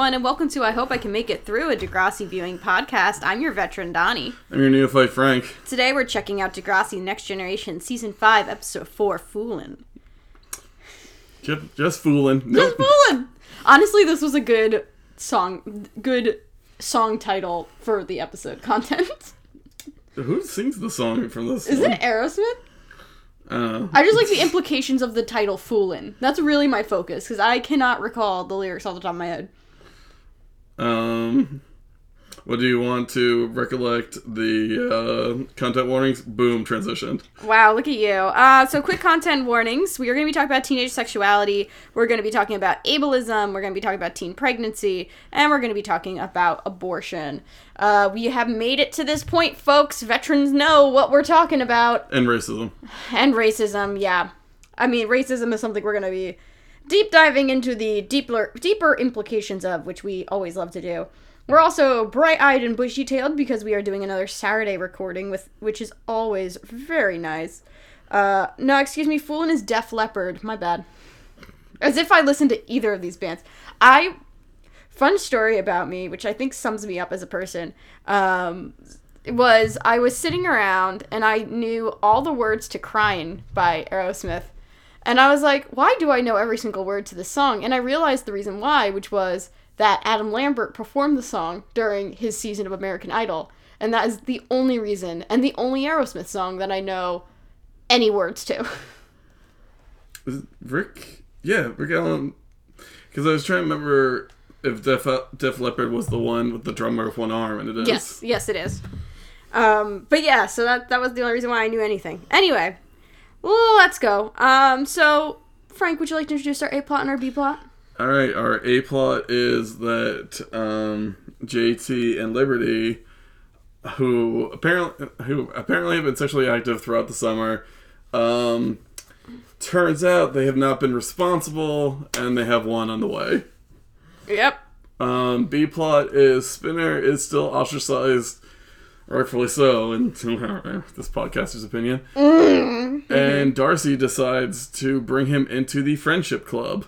Everyone, and welcome to I Hope I Can Make It Through a Degrassi viewing podcast. I'm your veteran, Donnie. I'm your neophyte, Frank. Today, we're checking out Degrassi Next Generation, Season 5, Episode 4, Foolin'. Just, just fooling. Just Foolin'! Honestly, this was a good song, good song title for the episode content. Who sings the song from this? Is one? it Aerosmith? Uh, I just like the implications of the title Foolin'. That's really my focus, because I cannot recall the lyrics off the top of my head. Um, what do you want to recollect the uh, content warnings? Boom, transitioned. Wow, look at you. Uh, so, quick content warnings. We are going to be talking about teenage sexuality. We're going to be talking about ableism. We're going to be talking about teen pregnancy. And we're going to be talking about abortion. Uh, we have made it to this point, folks. Veterans know what we're talking about. And racism. And racism, yeah. I mean, racism is something we're going to be deep diving into the deeper, deeper implications of, which we always love to do. We're also bright-eyed and bushy-tailed because we are doing another Saturday recording with, which is always very nice. Uh, no, excuse me, Foolin' is Def Leppard. My bad. As if I listened to either of these bands. I fun story about me, which I think sums me up as a person. Um, was I was sitting around and I knew all the words to "Crying" by Aerosmith, and I was like, why do I know every single word to this song? And I realized the reason why, which was that Adam Lambert performed the song during his season of American Idol. And that is the only reason and the only Aerosmith song that I know any words to. Rick? Yeah, Rick Allen. Because I was trying to remember if Def, Def Leppard was the one with the drummer with one arm, and it is. yes, yes, it is. Um, but yeah, so that that was the only reason why I knew anything. Anyway, well, let's go. Um, so Frank, would you like to introduce our A plot and our B plot? All right, our A plot is that um, JT and Liberty, who apparently who apparently have been sexually active throughout the summer, um, turns out they have not been responsible, and they have one on the way. Yep. Um, B plot is Spinner is still ostracized, rightfully so, in this podcaster's opinion. Mm-hmm. And Darcy decides to bring him into the Friendship Club,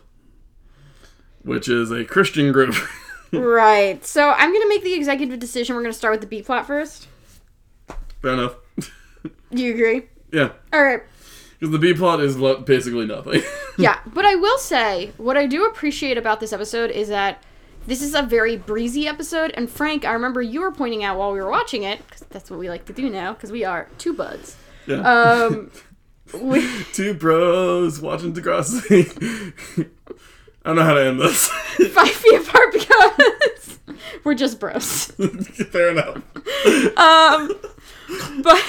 which is a Christian group. Right. So I'm gonna make the executive decision. We're gonna start with the B plot first. Fair enough. Do you agree? yeah, All right. because the B plot is basically nothing. Yeah, but I will say what I do appreciate about this episode is that this is a very breezy episode. And Frank, I remember you were pointing out while we were watching it, because that's what we like to do now, because we are two buds. yeah. Um, we, Two bros watching Degrassi. I don't know how to end this. five feet apart because we're just bros. Fair enough. um but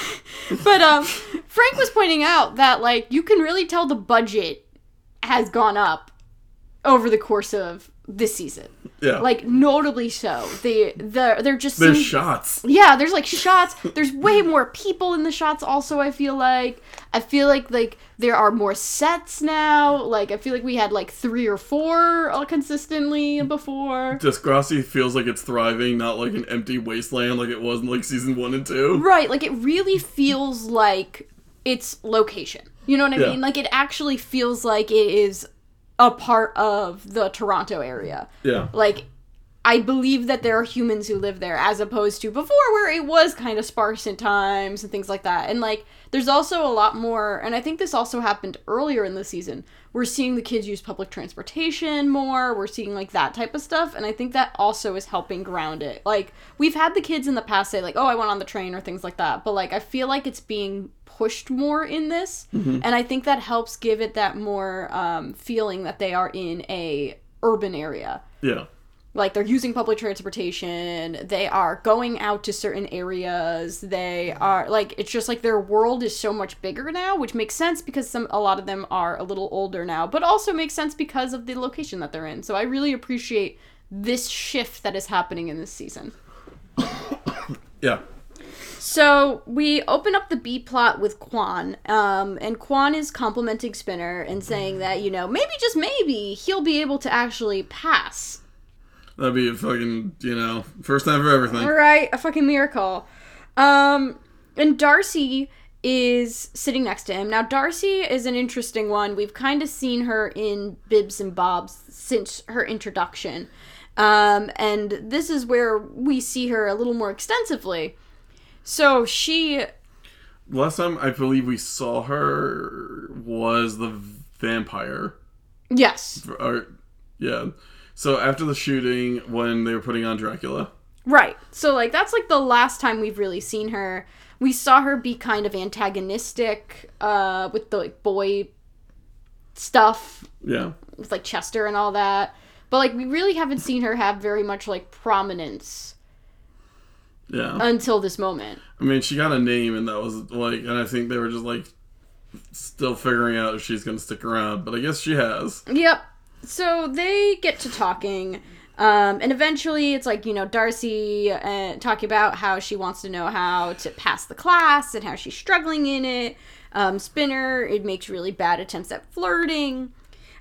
but um frank was pointing out that like you can really tell the budget has gone up over the course of this season Yeah. like notably so they the they're just There's shots. yeah there's like shots there's way more people in the shots also i feel like i feel like like there are more sets now like i feel like we had like three or four uh, consistently before Degrassi feels like it's thriving, not like an empty wasteland like it was in like season one and two. Right, like it really feels like it's location. You know what I Yeah. mean? Like it actually feels like it is a part of the Toronto area. Yeah. Like I believe that there are humans who live there as opposed to before where it was kind of sparse at times and things like that. And like there's also a lot more and I think this also happened earlier in the season. We're seeing the kids use public transportation more. We're seeing like that type of stuff and I think that also is helping ground it. Like we've had the kids in the past say like, "Oh, I went on the train" or things like that. But like I feel like it's being pushed more in this. And I think that helps give it that more um, feeling that they are in a urban area. Yeah. like they're using public transportation. They are going out to certain areas. They are like it's just like their world is so much bigger now which makes sense because some a lot of them are a little older now but also makes sense because of the location that they're in. So i really appreciate this shift that is happening in this season. Yeah. So we open up the B plot with Kwan, um, and Kwan is complimenting Spinner and saying that you know maybe just maybe he'll be able to actually pass That'd be a fucking, you know, first time for everything. All right, a fucking miracle. Um, and Darcy is sitting next to him. Now, Darcy is an interesting one. We've kind of seen her in Bibs and Bobs since her introduction. Um, and this is where we see her a little more extensively. So she Last time I believe we saw her was the vampire. Yes. Or, yeah. So after the shooting, when they were putting on Dracula. Right. So like that's like the last time we've really seen her. We saw her be kind of antagonistic uh with the like boy stuff Yeah. with like Chester and all that. But like we really haven't seen her have very much like prominence Yeah. until this moment. I mean, she got a name, and that was like, and I think they were just like still figuring out if she's gonna stick around. But I guess she has. Yep. So they get to talking. Um, and eventually, it's like, you know, Darcy uh, talking about how she wants to know how to pass the class and how she's struggling in it. Um, Spinner, it makes really bad attempts at flirting.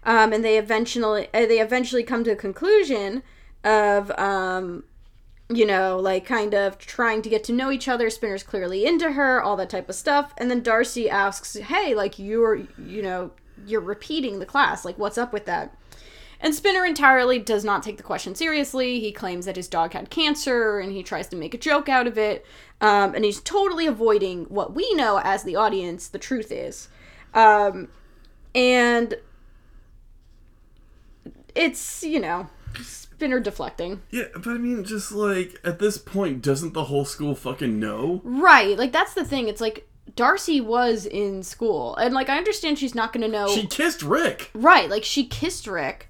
Um, and they eventually uh, they eventually come to a conclusion of um, you know like kind of trying to get to know each other spinner's clearly into her all that type of stuff. And then darcy asks hey like you're you know you're repeating the class. Like what's up with that? And spinner entirely does not take the question seriously. He claims that his dog had cancer and he tries to make a joke out of it um, and he's totally avoiding what we know as the audience the truth is. Um, and it's you know spinner deflecting Yeah, but I mean, just like at this point, doesn't the whole school fucking know? Right. Like that's the thing. It's like Darcy was in school. And like I understand she's not to know She kissed Rick. Right. Like she kissed Rick.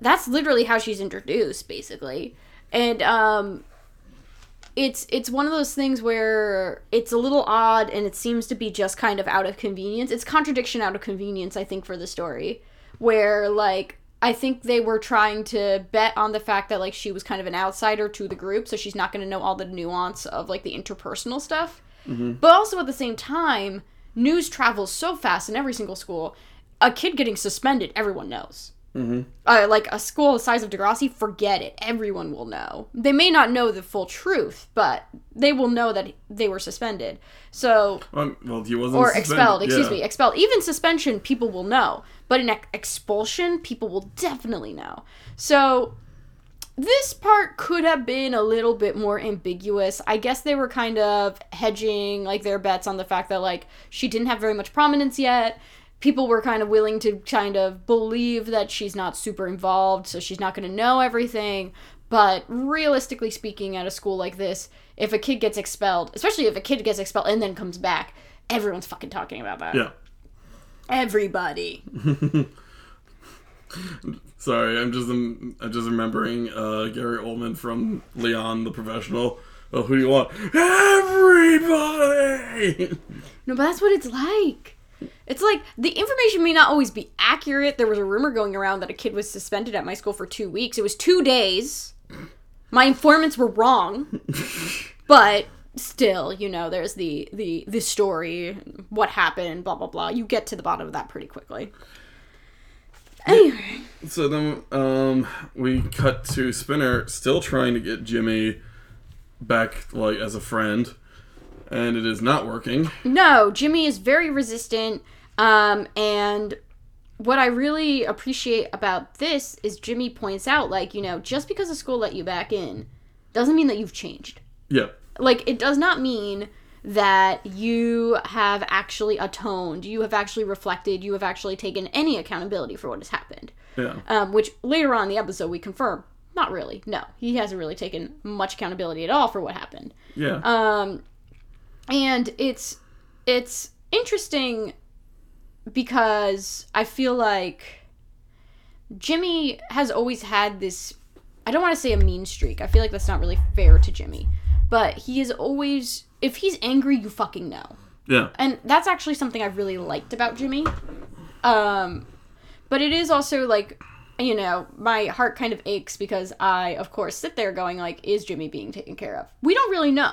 That's literally how she's introduced basically. And um it's it's one of those things where it's a little odd and it seems to be just kind of out of convenience. It's contradiction out of convenience I think for the story where like I think they were trying to bet on the fact that like she was kind of an outsider to the group, so she's not going to know all the nuance of like the interpersonal stuff. Mm-hmm. But also at the same time, news travels so fast in every single school. A kid getting suspended, everyone knows. Mm-hmm. Uh, like a school the size of Degrassi, forget it. Everyone will know. They may not know the full truth, but they will know that they were suspended. So Um, well, he wasn't or suspended. expelled. Excuse Yeah. me, expelled. Even suspension, people will know, but in ex- expulsion, people will definitely know. So this part could have been a little bit more ambiguous. I guess they were kind of hedging like their bets on the fact that like she didn't have very much prominence yet. People were kind of willing to kind of believe that she's not super involved, so she's not going to know everything. But realistically speaking, at a school like this, if a kid gets expelled, especially if a kid gets expelled and then comes back, everyone's fucking talking about that. Yeah. Everybody. Sorry, I'm just I'm just remembering uh, Gary Oldman from Leon the Professional. Oh, who do you want? Everybody. No, but that's what it's like. It's like the information may not always be accurate. There was a rumor going around that a kid was suspended at my school for two weeks. It was two days. My informants were wrong, but still, you know, there's the the the story, what happened, blah blah blah. You get to the bottom of that pretty quickly. Anyway, So then um, we cut to Spinner still trying to get Jimmy back like as a friend, and it is not working. no, Jimmy is very resistant. Um, and what I really appreciate about this is Jimmy points out, like, you know, just because a school let you back in doesn't mean that you've changed. Yeah. Like, it does not mean that you have actually atoned, you have actually reflected, you have actually taken any accountability for what has happened. Yeah. Um, which later on in the episode we confirm, not really. No, he hasn't really taken much accountability at all for what happened. Yeah. Um, and it's it's interesting because I feel like Jimmy has always had this. I don't want to say a mean streak. I feel like that's not really fair to Jimmy, but he is always. If he's angry, you fucking know yeah. and that's actually something I really liked about Jimmy. Um, but it is also like, you know, my heart kind of aches because I, of course, sit there going like, is Jimmy being taken care of? We don't really know.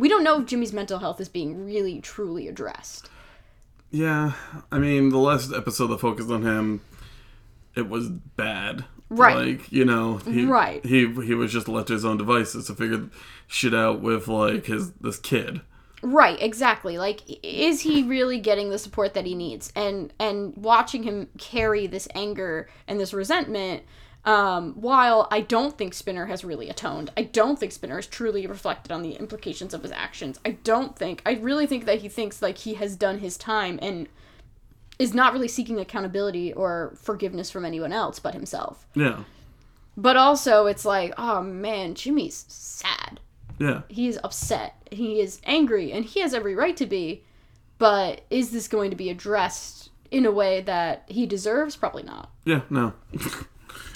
We don't know if Jimmy's mental health is being really truly addressed. Yeah, I mean, the last episode that focused on him, it was bad. Right. Like you know, he, Right. He he was just left to his own devices to figure shit out with like his this kid. Right, exactly. Like is he really getting the support that he needs? And and watching him carry this anger and this resentment Um, while I don't think Spinner has really atoned, I don't think Spinner has truly reflected on the implications of his actions. I don't think, I really think that he thinks like he has done his time and is not really seeking accountability or forgiveness from anyone else but himself. Yeah. But also, it's like, oh man, Jimmy's sad. Yeah. He is upset. He is angry, and he has every right to be. But is this going to be addressed in a way that he deserves? Probably not. Yeah. No.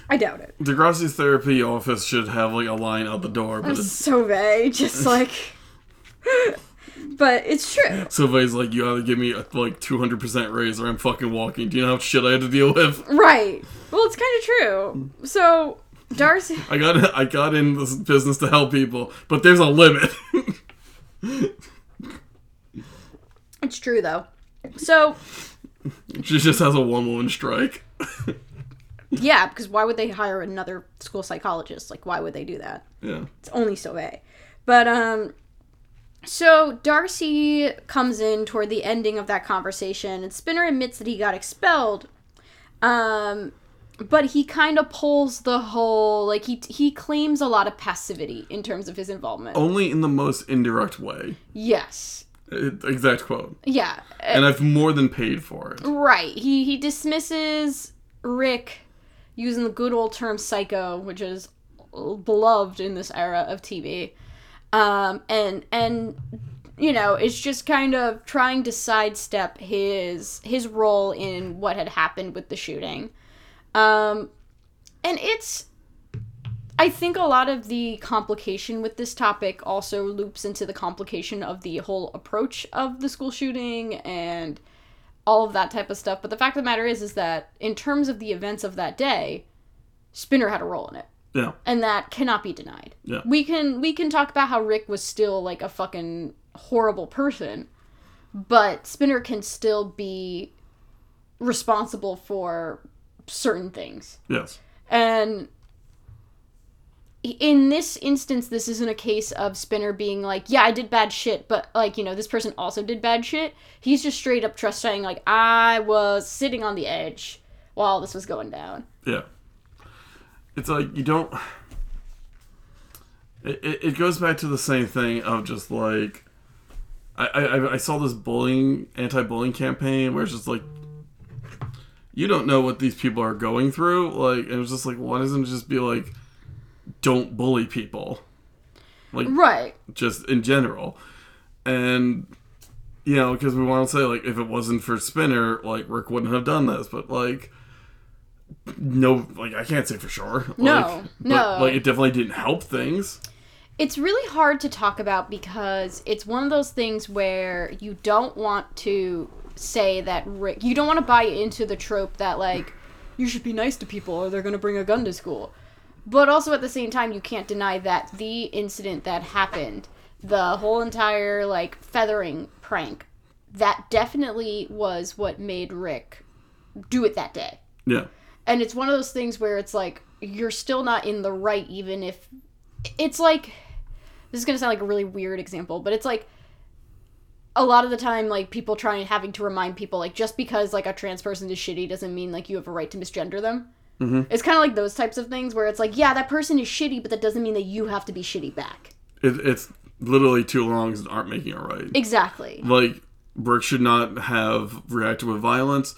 I doubt it. Degrassi's therapy office should have like a line out the door, but It's it's, so vague, just like. but it's true. Sylvain's like, you either give me a like two hundred percent raise or I'm fucking walking. Do you know how much shit I had to deal with? Right. Well, it's kind of true. So, Darcy. I got I got in this business to help people, but there's a limit. It's true, though. So, she just has a one woman strike. yeah, because why would they hire another school psychologist? Like, why would they do that? yeah. It's only so Sauvé. But um so Darcy comes in toward the ending of that conversation and Spinner admits that he got expelled. Um but he kind of pulls the whole like he he claims a lot of passivity in terms of his involvement. Only in the most indirect way. Yes. It- exact quote. Yeah. And I've more than paid for it. Right. He he dismisses Rick using the good old term psycho, which is beloved in this era of TV. Um and and you know, it's just kind of trying to sidestep his his role in what had happened with the shooting. Um and it's I think a lot of the complication with this topic also loops into the complication of the whole approach of the school shooting and all of that type of stuff. But the fact of the matter is, is that in terms of the events of that day, Spinner had a role in it, Yeah. and that cannot be denied. Yeah. We can we can talk about how Rick was still like a fucking horrible person, but Spinner can still be responsible for certain things. Yes. And in this instance, this isn't a case of Spinner being like, yeah, I did bad shit, but like, you know, this person also did bad shit. He's just straight up trust saying, like, I was sitting on the edge while this was going down. Yeah. It's like you don't. It, it, it goes back to the same thing of just like. I, I, I saw this bullying, anti bullying campaign where it's just like. You don't know what these people are going through. Like, it was just like, why doesn't it just be like, don't bully people? Like, Right. just in general. And you know, because we want to say like if it wasn't for Spinner, like Rick wouldn't have done this, but like no, like I can't say for sure. No, like, no. But, like it definitely didn't help things. It's really hard to talk about because it's one of those things where you don't want to say that Rick, you don't want to buy into the trope that, like, you should be nice to people or they're going to bring a gun to school. But also at the same time, you can't deny that the incident that happened, the whole entire, like, feathering prank, that definitely was what made Rick do it that day. Yeah. And it's one of those things where it's like, you're still not in the right, even if. It's like. This is going to sound like a really weird example, but it's like. A lot of the time, like, people trying, having to remind people, like, just because, like, a trans person is shitty doesn't mean, like, you have a right to misgender them. Mm-hmm. It's kind of like those types of things where it's like, yeah, that person is shitty, but that doesn't mean that you have to be shitty back. It, it's literally two longs that aren't making it right. Exactly. Like Rick should not have reacted with violence.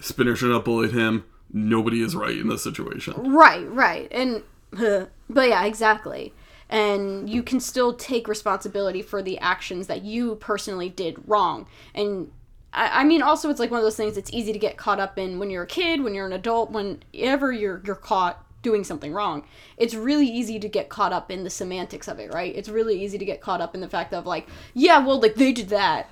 Spinner should not have bullied him. Nobody is right in this situation. Right, right. And but yeah, exactly. And you can still take responsibility for the actions that you personally did wrong. And I, I mean also it's like one of those things it's easy to get caught up in when you're a kid, when you're an adult, whenever you're you're caught doing something wrong. It's really easy to get caught up in the semantics of it, right? It's really easy to get caught up in the fact of like, yeah, well like they did that.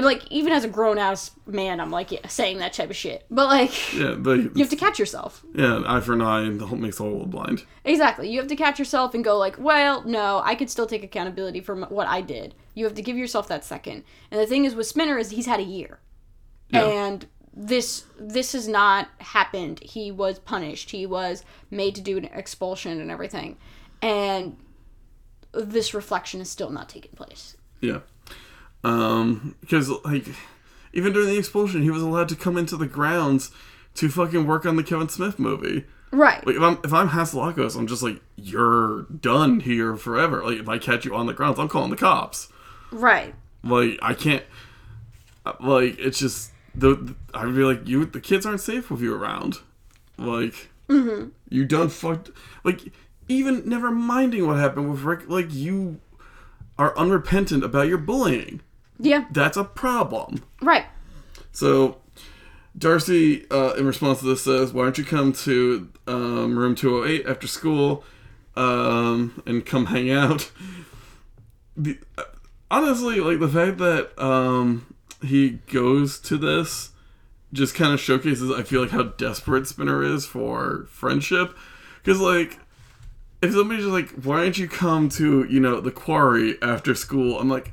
Like even as a grown ass man, I'm like yeah, saying that type of shit. But like Yeah, they, you have to catch yourself. yeah, eye for an eye and the whole makes the whole world blind. Exactly. You have to catch yourself and go like, well, no, I could still take accountability for m- what I did. You have to give yourself that second. And the thing is with Spinner is he's had a year. Yeah. And this this has not happened. He was punished. He was made to do an expulsion and everything. And this reflection is still not taking place. Yeah. Um, because like, even during the expulsion, he was allowed to come into the grounds to fucking work on the Kevin Smith movie. Right. Like if I'm if I'm Hatzilakos, I'm just like you're done here forever. Like if I catch you on the grounds, I'm calling the cops. Right. Like I can't. uh, Like it's just the, the I would be like you. The kids aren't safe with you around. Like you done fucked. Like even never minding what happened with Rick. Like you are unrepentant about your bullying. Yeah. That's a problem. Right. So Darcy, uh, in response to this, says, "Why don't you come to um, room two hundred eight after school um, and come hang out?" The, uh, honestly, like the fact that um, he goes to this just kind of showcases, I feel like, how desperate Spinner is for friendship. Because like, if somebody's just like, "Why don't you come to you know the quarry after school?" I'm like.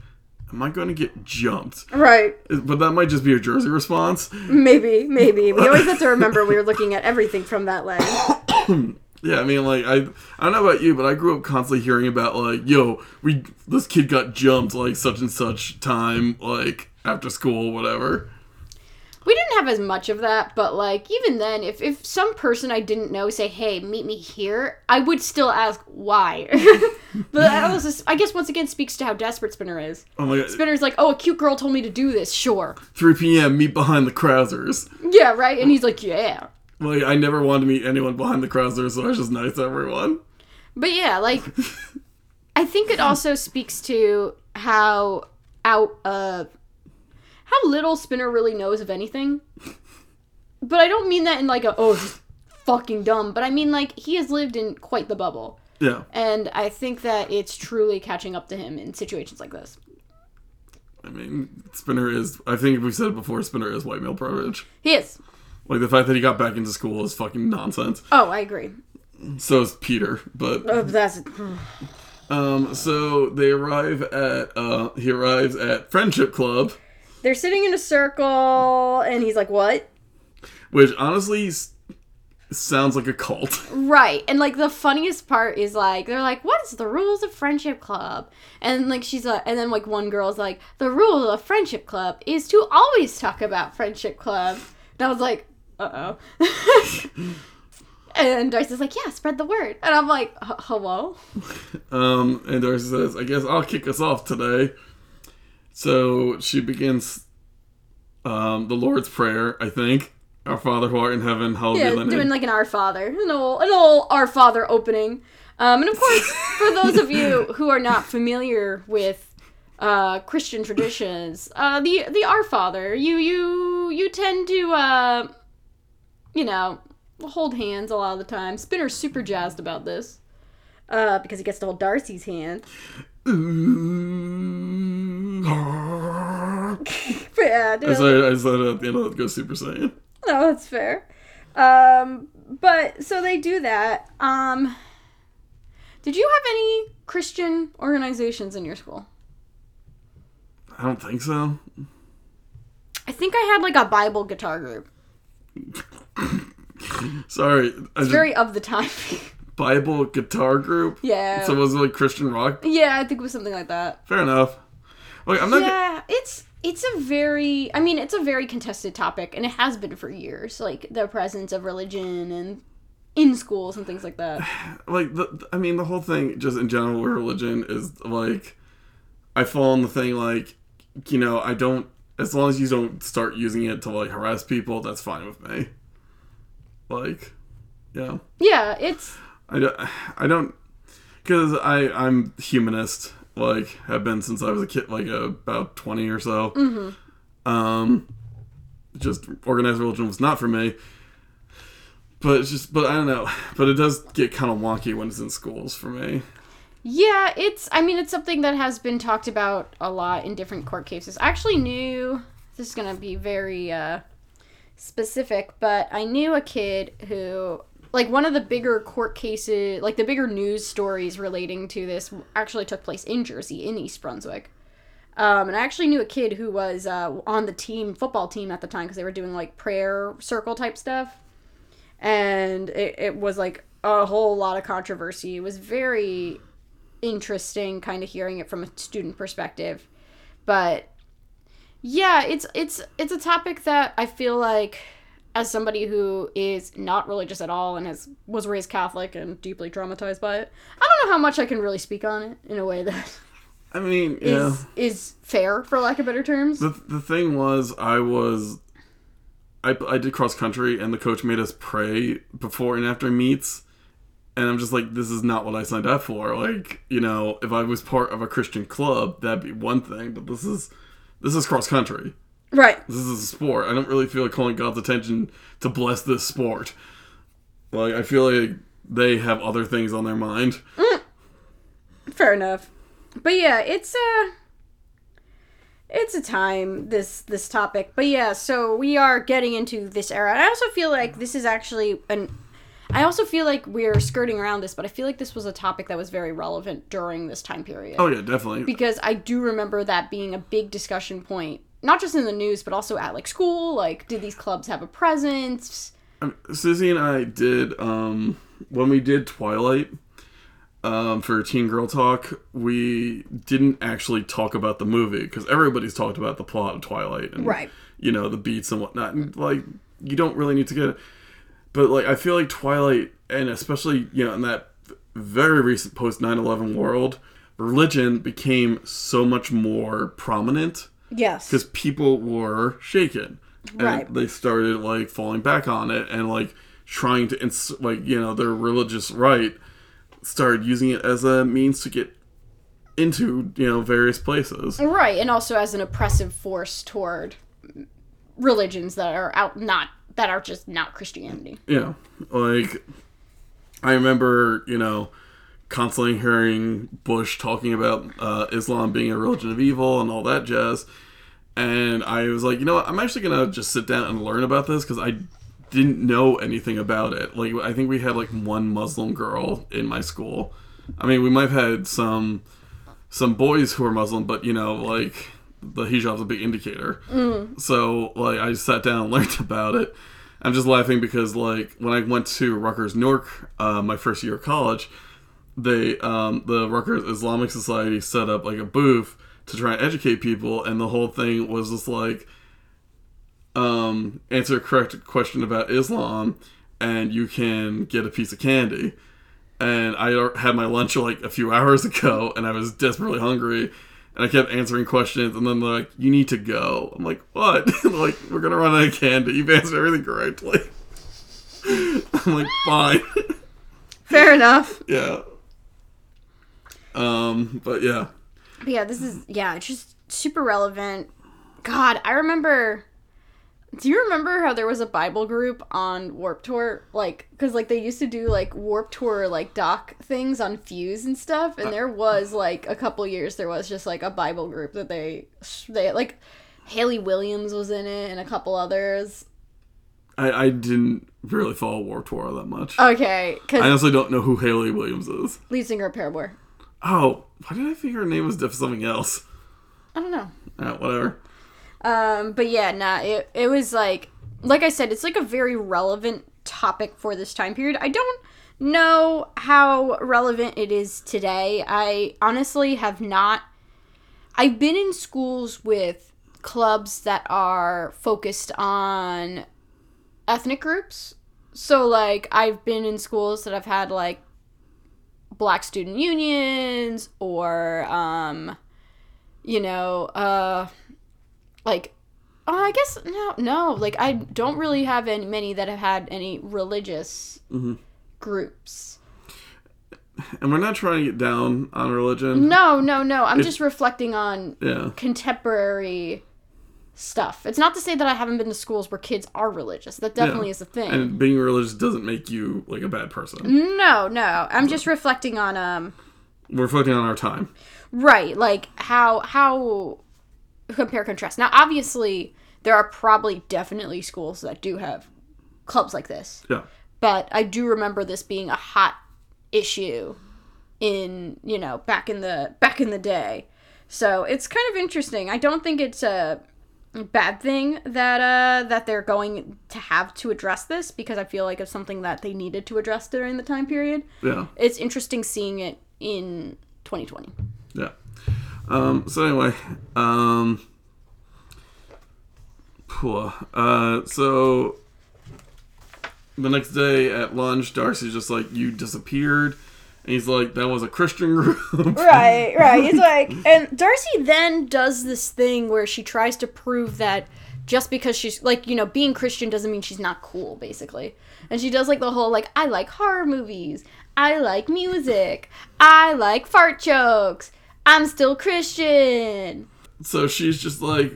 Am I going to get jumped? Right. But that might just be a Jersey response. Maybe. Maybe. We always have to remember we were looking at everything from that lens. Yeah, I mean, like I, I don't know about you, but I grew up constantly hearing about like, yo, we this kid got jumped like such and such time, like after school, whatever. We didn't have as much of that, but like even then, if if some person I didn't know say, "Hey, meet me here," I would still ask why. but that was just, I guess once again speaks to how desperate Spinner is. Oh my god, Spinner's like, "Oh, a cute girl told me to do this. Sure." 3 p.m. Meet behind the Krauszer's. Yeah, right. And he's like, "Yeah." Like I never wanted to meet anyone behind the Krauszer's, so I was just nice to everyone. But yeah, like I think it also speaks to how out uh how little Spinner really knows of anything. But I don't mean that in like a oh he's fucking dumb, but I mean like he has lived in quite the bubble. Yeah, And I think that it's truly catching up to him in situations like this. I mean, Spinner is. I think we've said it before. Spinner is white male privilege. He is. Like the fact that he got back into school is fucking nonsense. Oh, I agree. So is Peter, but Oh, that's um, so they arrive at uh, he arrives at Friendship Club. They're sitting in a circle and he's like, "What?" which honestly sounds like a cult. Right. And like the funniest part is like they're like, "What is the rules of friendship club?" And like she's like and then like one girl's like, "The rule of friendship club is to always talk about friendship club." And I was like, "Uh-oh." and Darcy's like, "Yeah, spread the word." And I'm like, "Hello?" Um, and Darcy says, "I guess I'll kick us off today." So she begins um, the Lord's Prayer. I think, "Our Father who art in heaven, hallowed Yeah, be thy name." doing like an Our Father, an old, an old Our Father opening. Um, and of course, for those of you who are not familiar with uh, Christian traditions, uh, the the Our Father, you you you tend to, uh, you know, hold hands a lot of the time. Spinner's super jazzed about this uh, because he gets to hold Darcy's hand. I yeah, dude, said, I said at the end of the Go Super Saiyan. no, that's fair. Um, but so they do that. Um, did you have any Christian organizations in your school? I don't think so. I think I had like a Bible guitar group. Sorry, I just, Very of the time. Bible guitar group. yeah. So was it like Christian rock? yeah, I think it was something like that. Fair enough. Like I'm not. Yeah, it's it's a very I mean, it's a very contested topic and it has been for years, like the presence of religion and in schools and things like that. like the, I mean the whole thing just in general with religion is like I fall on the thing like you know I don't as long as you don't start using it to like harass people that's fine with me like yeah Yeah, it's I don't I don't because I I'm humanist like have been since I was a kid like about 20 or so um just organized religion was not for me but it's just but I don't know but it does get kind of wonky when it's in schools for me Yeah, it's. I mean, it's something that has been talked about a lot in different court cases. I actually knew this is gonna be very uh, specific, but I knew a kid who, like, one of the bigger court cases, like the bigger news stories relating to this, actually took place in Jersey, in East Brunswick. Um, and I actually knew a kid who was uh, on the team, football team at the time, because they were doing like prayer circle type stuff and it, it was like a whole lot of controversy. It was very interesting kind of hearing it from a student perspective. But yeah, it's it's it's a topic that I feel like as somebody who is not religious at all and has was raised Catholic and deeply traumatized by it, I don't know how much I can really speak on it in a way that I mean, yeah. is is fair, for lack of better terms. The, the thing was, I was. I, I did cross country, and the coach made us pray before and after meets. And I'm just like, this is not what I signed up for. Like, you know, if I was part of a Christian club, that'd be one thing. But this is, this is cross country. Right. This is a sport. I don't really feel like calling God's attention to bless this sport. Like, I feel like they have other things on their mind. Mm. Fair enough. But yeah, it's a it's a time this this topic. But yeah, so we are getting into this era. And I also feel like this is actually an I also feel like we're skirting around this, but I feel like this was a topic that was very relevant during this time period. Oh, yeah, definitely. Because I do remember that being a big discussion point, not just in the news, but also at like school. Like, did these clubs have a presence? Um, Susie and I did um when we did Twilight um for Teen Girl Talk, we didn't actually talk about the movie because everybody's talked about the plot of Twilight and Right. you know the beats and whatnot. And like you don't really need to get it, but like I feel like Twilight and especially you know in that very recent post 9/11 world, religion became so much more prominent Yes. because people were shaken and Right. they started like falling back on it and like trying to ins- like you know their religious right started using it as a means to get into you know various places Right, and also as an oppressive force toward religions that are out not that are just not Christianity. yeah like i remember you know constantly hearing bush talking about uh, islam being a religion of evil and all that jazz. And i was like you know what? I'm actually gonna just sit down and learn about this because i didn't know anything about it. Like i think we had like one muslim girl in my school. I mean we might have had some some boys who were muslim but you know like the hijab's a big indicator. So like i sat down and learned about it. I'm just laughing because like when i went to rutgers newark uh, my first year of college they um, the Rutgers Islamic Society set up like a booth to try and educate people, and the whole thing was just like um, answer a correct question about Islam, and you can get a piece of candy. And I had my lunch like a few hours ago, and I was desperately hungry, and I kept answering questions, and then they're like, "You need to go." I'm like, "What?" like, we're gonna run out of candy. You've answered everything correctly. I'm like, "Fine." Fair enough. yeah. Um, but yeah. But yeah, this is yeah, it's just super relevant. God, I remember. Do you remember how there was a Bible group on Warp Tour? Like, because like they used to do like Warp Tour like doc things on Fuse and stuff, and there was like a couple years there was just like a Bible group that they they like Hayley Williams was in it and a couple others. I, I didn't really follow War Tour that much. Okay, I because honestly don't know who Hayley Williams is. lead singer of Paramore. Oh, why did I think her name was diff something else? I don't know. Ah, whatever. Um, but yeah, nah, it it was like like I said, it's like a very relevant topic for this time period. I don't know how relevant it is today. I honestly have not I've been in schools with clubs that are focused on ethnic groups. So like I've been in schools that have had like black student unions or um you know, uh like uh, I guess no no like I don't really have any many that have had any religious groups. And we're not trying to get down on religion. No, no, no. I'm just reflecting on Yeah. contemporary stuff. It's not to say that I haven't been to schools where kids are religious. That definitely Yeah. is a thing. And being religious doesn't make you like a bad person. no, no. I'm just reflecting on um We're reflecting on our time. right, like how how compare contrast. Now obviously there are probably definitely schools that do have clubs like this. Yeah. but I do remember this being a hot issue in you know back in the back in the day. So it's kind of interesting. I don't think it's a bad thing that uh that they're going to have to address this because I feel like it's something that they needed to address during the time period. Yeah. It's interesting seeing it in 2020. Yeah. Um, so anyway, um, uh, so the next day at lunch, Darcy's just like, "You disappeared," and he's like, "That was a Christian group." right, right. He's like, and Darcy then does this thing where she tries to prove that just because she's like, you know, being Christian doesn't mean she's not cool, basically. And she does like the whole like, I like horror movies, I like music, I like fart jokes, I'm still Christian. so she's just like,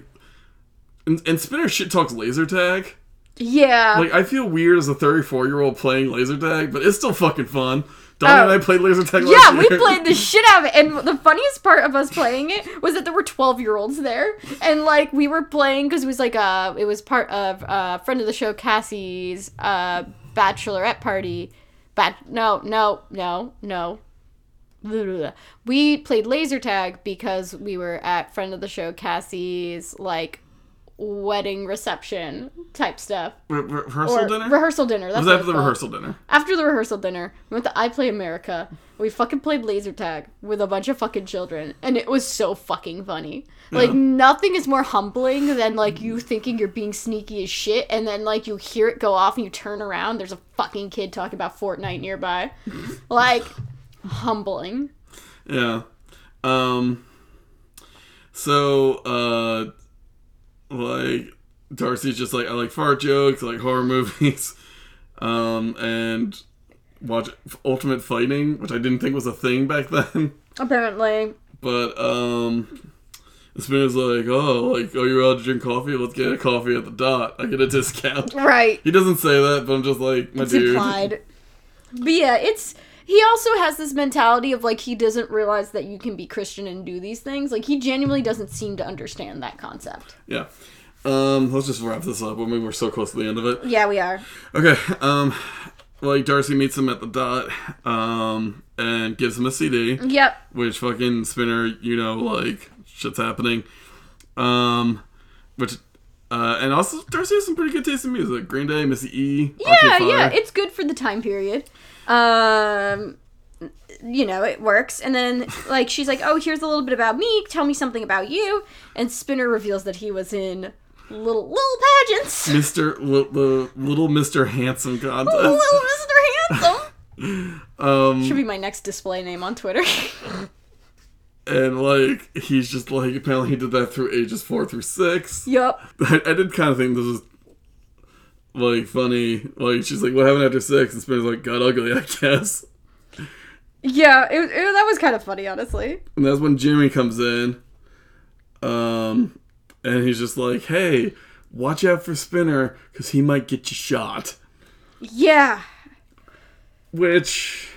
and, and Spinner shit talks laser tag. Yeah. Like I feel weird as a 34 year old playing laser tag, but it's still fucking fun. Donnie Oh. and I played laser tag. yeah, we played the shit out of it. And the funniest part of us playing it was that there were 12 year olds there. And like we were playing because it was like uh it was part of a friend of the show Cassie's uh bachelorette party. Bat no, no, no, no. We played laser tag because we were at friend of the show Cassie's like wedding reception type stuff. Re- re- rehearsal Or dinner. rehearsal dinner. That's was after the called. rehearsal dinner. After the rehearsal dinner, we went to iPlay America. We fucking played laser tag with a bunch of fucking children, and it was so fucking funny. Like Yeah. nothing is more humbling than like you thinking you're being sneaky as shit, and then like you hear it go off and you turn around, there's a fucking kid talking about Fortnite nearby. like humbling. Yeah. Um. So, uh, like Darcy's just like I like fart jokes, I like horror movies, um, and watch Ultimate Fighting, which I didn't think was a thing back then. Apparently, But um, Spinner's like, oh, like, oh, you're allowed to drink coffee? Let's get a coffee at the dot. I get a discount. right? He doesn't say that, but I'm just like, my It's dude. implied. But yeah, it's he also has this mentality of like he doesn't realize that you can be Christian and do these things. Like he genuinely doesn't seem to understand that concept. Yeah. Um, let's just wrap this up. I mean, we're so close to the end of it. Yeah, we are. Okay. Um, like Darcy meets him at the dot, um, and gives him a CD, Yep. which fucking Spinner, you know, like shit's happening. Um, which, uh, and also Darcy has some pretty good taste in music. Green Day, Missy E. Yeah, yeah, it's good for the time period. Um you know, it works. And then like she's like, "Oh, here's a little bit about me. Tell me something about you." And Spinner reveals that he was in little little pageants. Mr. L- the Little Mr. Handsome contest. little Mr. Handsome. Um, Should be my next display name on Twitter. and like he's just like apparently he did that through ages four through six. Yep. I, I did kind of think this was like funny. Like she's like, "What happened after six? And Spinner's like, "Got ugly, I guess." Yeah, it, it, that was kind of funny, honestly. And that's when Jimmy comes in. Um, and he's just like, "Hey, watch out for Spinner because he might get you shot." Yeah. Which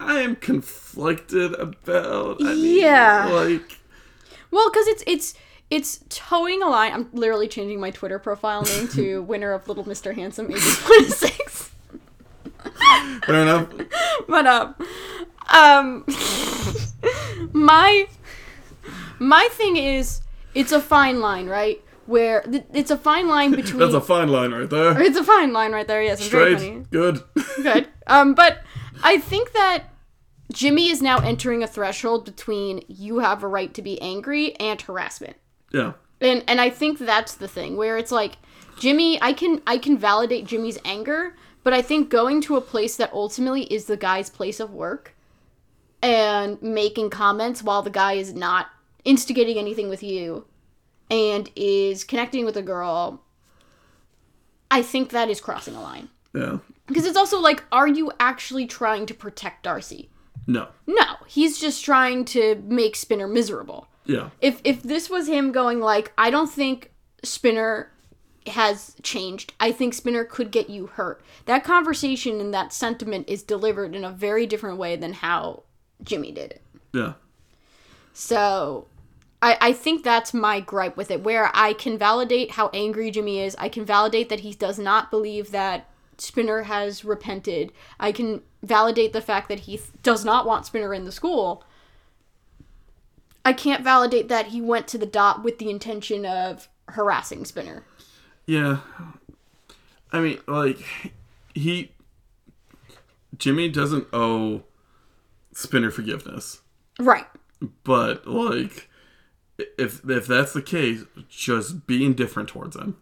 I am conflicted about. I mean, Yeah. like Well, because it's it's it's towing a line. I'm literally changing my Twitter profile name to winner of Little Mr. Handsome ages 26. fair enough. but um um my my thing is it's a fine line, right? Where th- it's a fine line between That's a fine line right there. it's a fine line right there. Yes, it's very funny. Straight, good. Good. Um, but I think that Jimmy is now entering a threshold between you have a right to be angry and harassment. Yeah, and and I think that's the thing where it's like Jimmy, I can I can validate Jimmy's anger, but I think going to a place that ultimately is the guy's place of work and making comments while the guy is not instigating anything with you and is connecting with a girl, I think that is crossing a line. yeah. Because it's also like, are you actually trying to protect Darcy? No, No, he's just trying to make Spinner miserable yeah, if if this was him going like i don't think spinner has changed. I think spinner could get you hurt. That conversation and that sentiment is delivered in a very different way than how jimmy did it. Yeah, so I, I think that's my gripe with it where i can validate how angry jimmy is. I can validate that he does not believe that spinner has repented. I can validate the fact that he th- does not want spinner in the school I can't validate that he went to the dot with the intention of harassing Spinner. yeah. I mean, like he Jimmy doesn't owe Spinner forgiveness, Right. but like if if that's the case, just be indifferent towards him.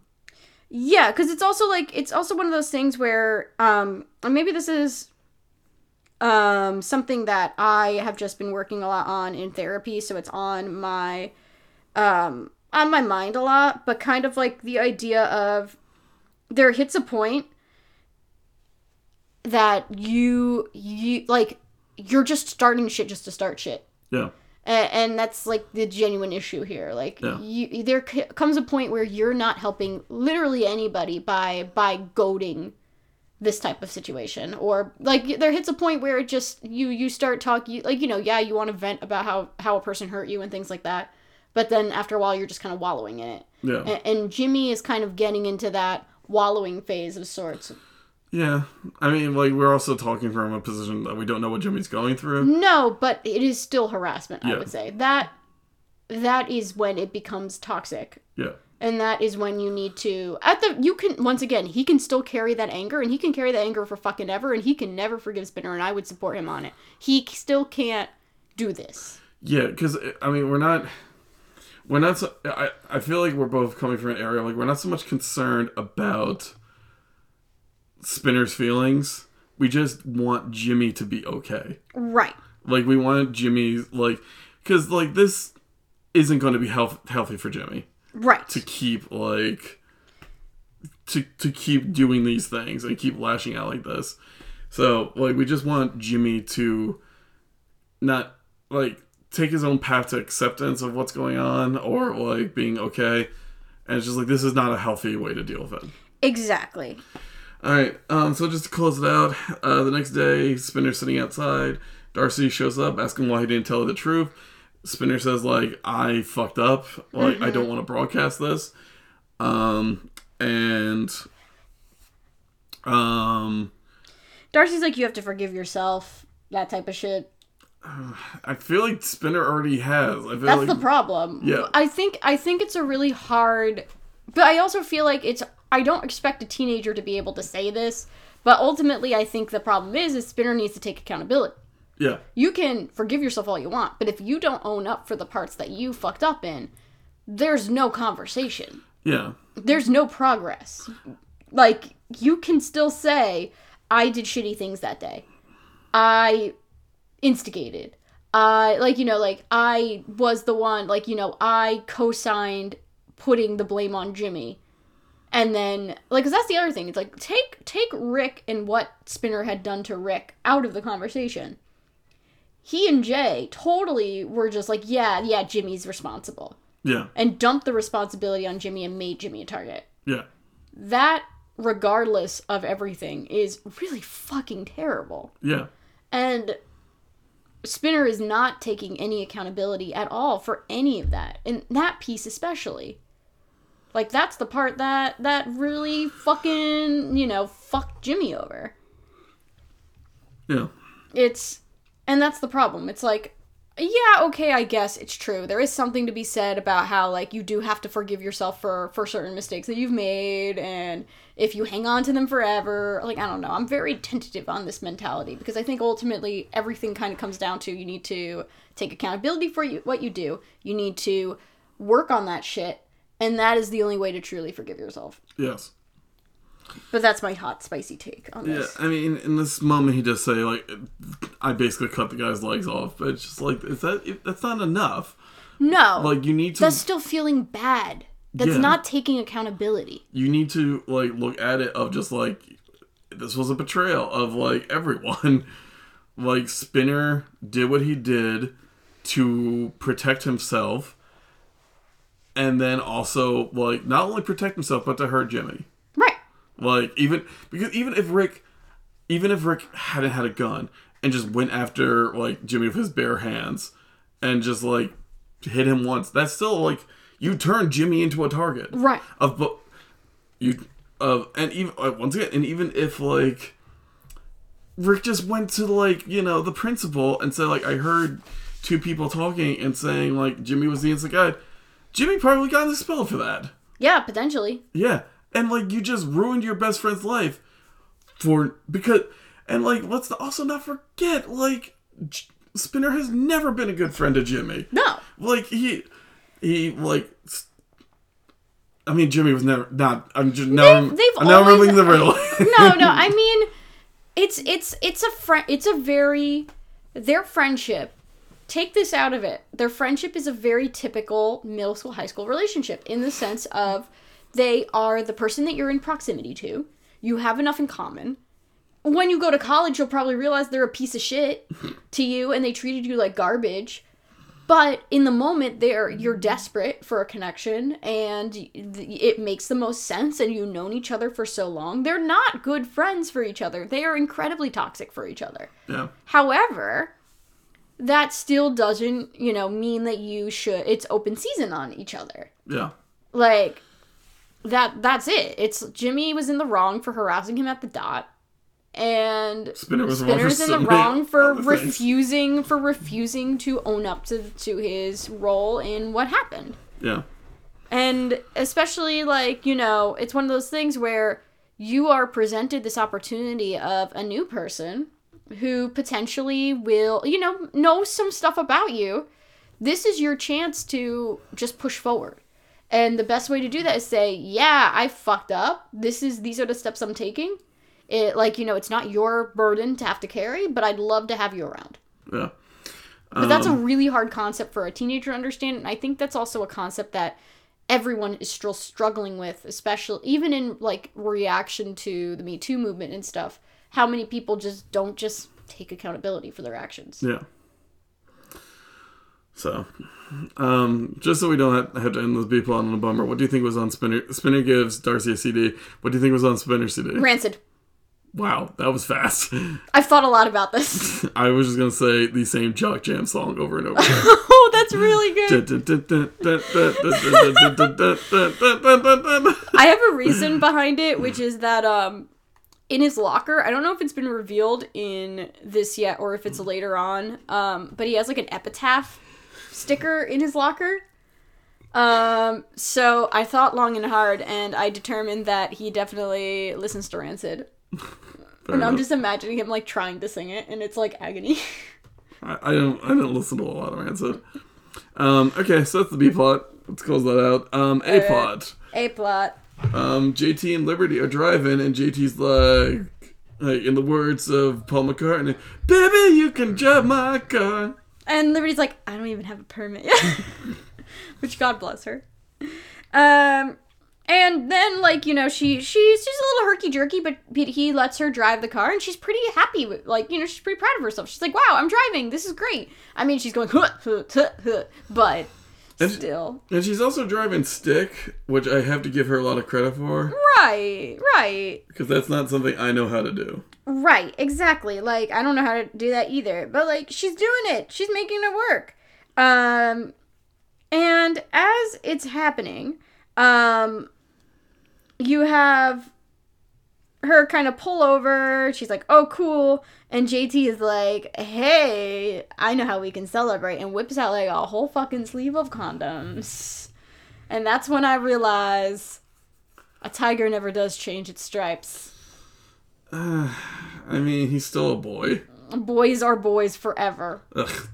Yeah, because it's also like it's also one of those things where um and maybe this is um something that I have just been working a lot on in therapy, so it's on my um on my mind a lot, but kind of like the idea of there hits a point that you you like you're just starting shit just to start shit Yeah. and, and that's like the genuine issue here like Yeah. you there c- comes a point where you're not helping literally anybody by by goading this type of situation or like there hits a point where it just you you start talking like you know yeah you want to vent about how how a person hurt you and things like that but then after a while you're just kind of wallowing in it Yeah. and, and jimmy is kind of getting into that wallowing phase of sorts Yeah. I mean, like, we're also talking from a position that we don't know what Jimmy's going through. No, but it is still harassment, I would say. That that is when it becomes toxic. Yeah. And that is when you need to at the you can once again, he can still carry that anger and he can carry that anger for fucking ever and he can never forgive Spinner and I would support him on it. He still can't do this. Yeah, because I mean, we're not, we're not. So, I I feel like we're both coming from an area like we're not so much concerned about Spinner's feelings. We just want Jimmy to be okay. Right. Like we want Jimmy like, because like this isn't going to be health, healthy for Jimmy Right. to keep like to to keep doing these things and keep lashing out like this. So like we just want Jimmy to not like take his own path to acceptance of what's going on or like being okay. And it's just like this is not a healthy way to deal with it. Exactly. All right. Um. So just to close it out, uh, the next day, Spinner's sitting outside. Darcy shows up, asking why he didn't tell her the truth. Spinner says like, "I fucked up. Like, I don't want to broadcast this." Um. And. Um. Darcy's like you have to forgive yourself, that type of shit. I feel like Spinner already has. I feel That's like the problem. Yeah. I think I think it's a really hard but I also feel like it's I don't expect a teenager to be able to say this, but ultimately I think the problem is is Spinner needs to take accountability. Yeah, You can forgive yourself all you want, but if you don't own up for the parts that you fucked up in, there's no conversation. yeah, There's no progress. Like you can still say I did shitty things that day. I instigated. I like you know like I was the one like you know I co-signed putting the blame on Jimmy. And then like cuz that's the other thing. It's like take take Rick and what Spinner had done to Rick out of the conversation. He and Jay totally were just like yeah, yeah, Jimmy's responsible. yeah, And dumped the responsibility on Jimmy and made Jimmy a target. yeah, That regardless of everything is really fucking terrible. yeah, And Spinner is not taking any accountability at all for any of that. And that piece especially. Like that's the part that that really fucking, you know, fucked Jimmy over. yeah, It's and that's the problem. It's like yeah, okay, I guess it's true. There is something to be said about how like you do have to forgive yourself for for certain mistakes that you've made and if you hang on to them forever, like I don't know. I'm very tentative on this mentality because I think ultimately everything kind of comes down to you need to take accountability for you what you do. You need to work on that shit and that is the only way to truly forgive yourself. yes. But that's my hot spicy take on this. Yeah, this. I mean, in this moment, he does say like, "I basically cut the guy's legs off," but it's just like, is that that's not enough? No. Like, you need to that's still feeling bad. That's Yeah. not taking accountability. you need to like look at it of just like this was a betrayal of like everyone. like Spinner did what he did to protect himself, and then also like not only protect himself but to hurt Jimmy. Like even because even if Rick, even if Rick hadn't had a gun and just went after like Jimmy with his bare hands and just like hit him once, that's still like you turn Jimmy into a target Right. of but you of and even uh, once again and even if like Rick just went to like you know the principal and said like I heard two people talking and saying like Jimmy was the innocent guy, Jimmy probably got expelled for that. Yeah, potentially. Yeah, and like you just ruined your best friend's life for because and like let's also not forget like J- Spinner has never been a good friend to Jimmy. No. Like he he like I mean, Jimmy was never not. I'm just now. They've- they've I'm now remembering the riddle. no, no. I mean, it's it's it's a friend. It's a very their friendship. Take this out of it. Their friendship is a very typical middle school, high school relationship in the sense of they are the person that you're in proximity to. You have enough in common. When you go to college, you'll probably realize they're a piece of shit to you and they treated you like garbage. But in the moment, they're you're desperate for a connection, and it makes the most sense. And you've known each other for so long. They're not good friends for each other. They are incredibly toxic for each other. yeah. However, that still doesn't, you know, mean that you should. It's open season on each other. Yeah. Like that. That's it. It's Jimmy was in the wrong for harassing him at the dot, and Spinner was Spinner's in the wrong for other things. refusing for refusing to own up to to his role in what happened. Yeah. And especially like, you know, it's one of those things where you are presented this opportunity of a new person who potentially will, you know, know some stuff about you. This is your chance to just push forward. And the best way to do that is say, "Yeah, I fucked up. This is these are the steps I'm taking." It like, you know, it's not your burden to have to carry, but I'd love to have you around. Yeah. But that's a Um, really hard concept for a teenager to understand, and I think that's also a concept that everyone is still struggling with, especially even in like reaction to the Me Too movement and stuff. How many people just don't just take accountability for their actions? Yeah. So, um, just so we don't have, have to end this B plot on a bummer, what do you think was on Spinner? Spinner gives Darcy a CD. What do you think was on Spinner CD? Rancid. Wow, that was fast. I've thought a lot about this. I was just gonna say the same Jock Jam song over and over again. oh, that's really good. I have a reason behind it, which is that um in his locker, I don't know if it's been revealed in this yet or if it's later on, um, but he has like an epitaph sticker in his locker. Um, so I thought long and hard and I determined that he definitely listens to Rancid. And I'm just imagining him like trying to sing it and it's like agony. I, I don't. I didn't listen to a lot of Rancid. Um, okay, so that's the B plot. Let's close that out. Um, A plot. A plot. Um, JT and Liberty are driving, and JT's like, like in the words of Paul McCartney, "Baby, you can drive my car." And Liberty's like, I don't even have a permit yet. Which God bless her. Um and then like, you know, she she's she's a little herky jerky, but he lets her drive the car and she's pretty happy with like, you know, she's pretty proud of herself. She's like, Wow, I'm driving, this is great. I mean she's going huh, huh, huh, huh, but And- still. And she's also driving stick, which I have to give her a lot of credit for Right, right. because that's not something I know how to do. Right, exactly. Like I don't know how to do that either, but like she's doing it. She's making it work. Um and as it's happening, um you have her kind of pull over. She's like, "Oh, cool." And JT is like, "Hey, I know how we can celebrate." And whips out like a whole fucking sleeve of condoms. And that's when I realize a tiger never does change its stripes. I mean, he's still a boy. Boys are boys forever. Ugh.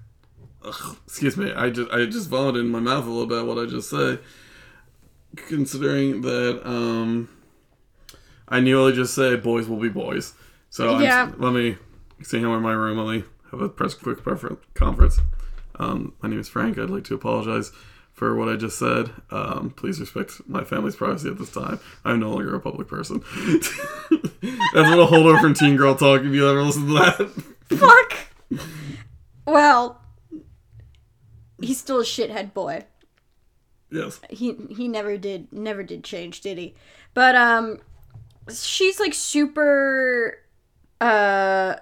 Ugh. Excuse me. I just I just vomited in my mouth a little bit. What I just say, considering that um, I nearly just said boys will be boys. So I'm- Yeah. let me see how in my room. Let me have a press quick prefer- conference. Um, my name is Frank. I'd like to apologize for what I just said. Um, please respect my family's privacy at this time. I'm no longer a public person. That's a little holdover from Teen Girl Talk. If you ever listen to that. Fuck. Well, he's still a shithead boy. yes. He he never did never did change, did he? But um, she's like super, uh,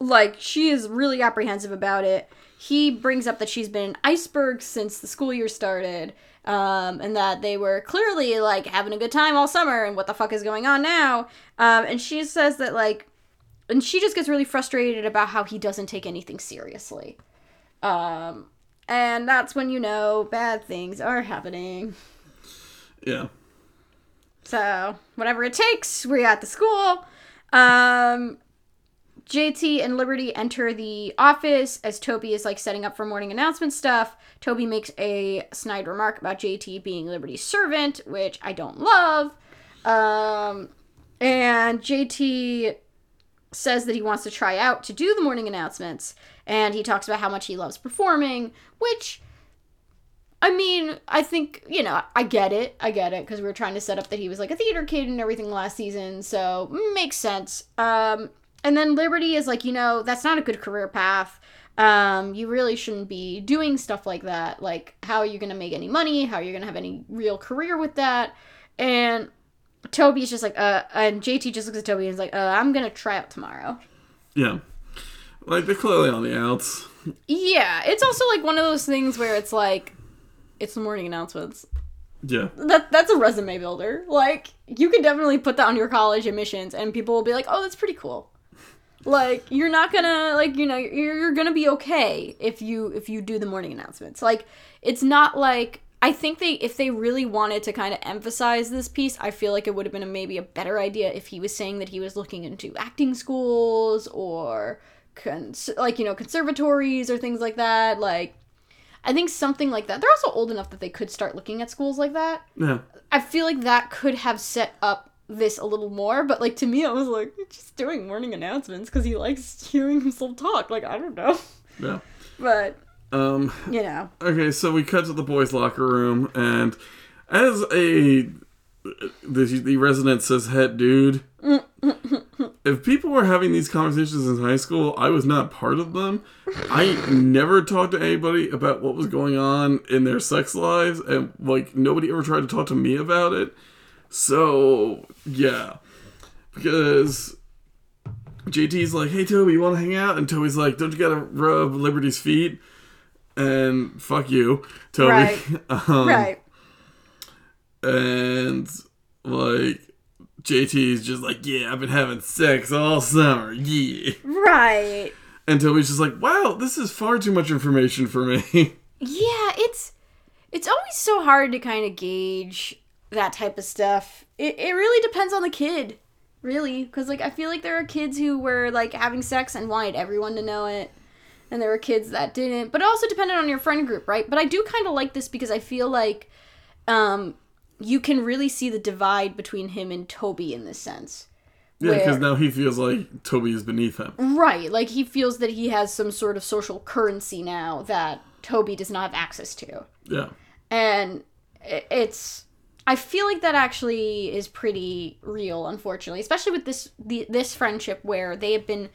like she is really apprehensive about it. He brings up that she's been in iceberg since the school year started. Um, and that they were clearly like having a good time all summer, and what the fuck is going on now? Um, and she says that like and she just gets really frustrated about how he doesn't take anything seriously. Um, and that's when you know bad things are happening. Yeah. So whatever it takes, we're at the school. Um, JT and Liberty enter the office as Toby is like setting up for morning announcement stuff. Toby makes a snide remark about JT being Liberty's servant, which I don't love. Um, and JT says that he wants to try out to do the morning announcements, and he talks about how much he loves performing, which. I mean, I think, you know, I get it. I get it because we were trying to set up that he was like a theater kid and everything last season, so makes sense. Um, and then Liberty is like, you know, that's not a good career path. Um, you really shouldn't be doing stuff like that. Like, how are you going to make any money? How are you going to have any real career with that? And Toby's just like, uh, and JT just looks at Toby and is like, uh, I'm going to try out tomorrow. Yeah. Like, they're clearly on the outs. Yeah. It's also like one of those things where it's like, it's the morning announcements. Yeah. That that's a resume builder. Like you can definitely put that on your college admissions, and people will be like, "Oh, that's pretty cool." Like you're not gonna like you know you're, you're gonna be okay if you if you do the morning announcements. Like it's not like I think they if they really wanted to kind of emphasize this piece, I feel like it would have been a, maybe a better idea if he was saying that he was looking into acting schools or cons- like you know conservatories or things like that. Like I think something like that. They're also old enough that they could start looking at schools like that. Yeah. I feel like that could have set up this a little more, but like to me, I was like, just doing morning announcements because he likes hearing himself talk. Like, I don't know. Yeah. But, Um, you know. okay, so we cut to the boys' locker room, and as a the, the resident says head dude, if people were having these conversations in high school, I was not part of them. I never talked to anybody about what was going on in their sex lives, and like nobody ever tried to talk to me about it. So yeah, because JT's like, "Hey Toby, you want to hang out?" And Toby's like, "Don't you gotta rub Liberty's feet?" And fuck you, Toby. Right. um, right. and like JT's just like, yeah, I've been having sex all summer, yeah. Right. And Toby's just like, wow, this is far too much information for me. Yeah, it's it's always so hard to kind of gauge that type of stuff. It it really depends on the kid, really, because like I feel like there are kids who were like having sex and wanted everyone to know it, and there were kids that didn't. But it also depended on your friend group, right? But I do kind of like this because I feel like, um, you can really see the divide between him and Toby in this sense. yeah, because now he feels like Toby is beneath him. Right, like he feels that he has some sort of social currency now that Toby does not have access to. Yeah. and it's I feel like that actually is pretty real, unfortunately, especially with this the, this friendship where they have been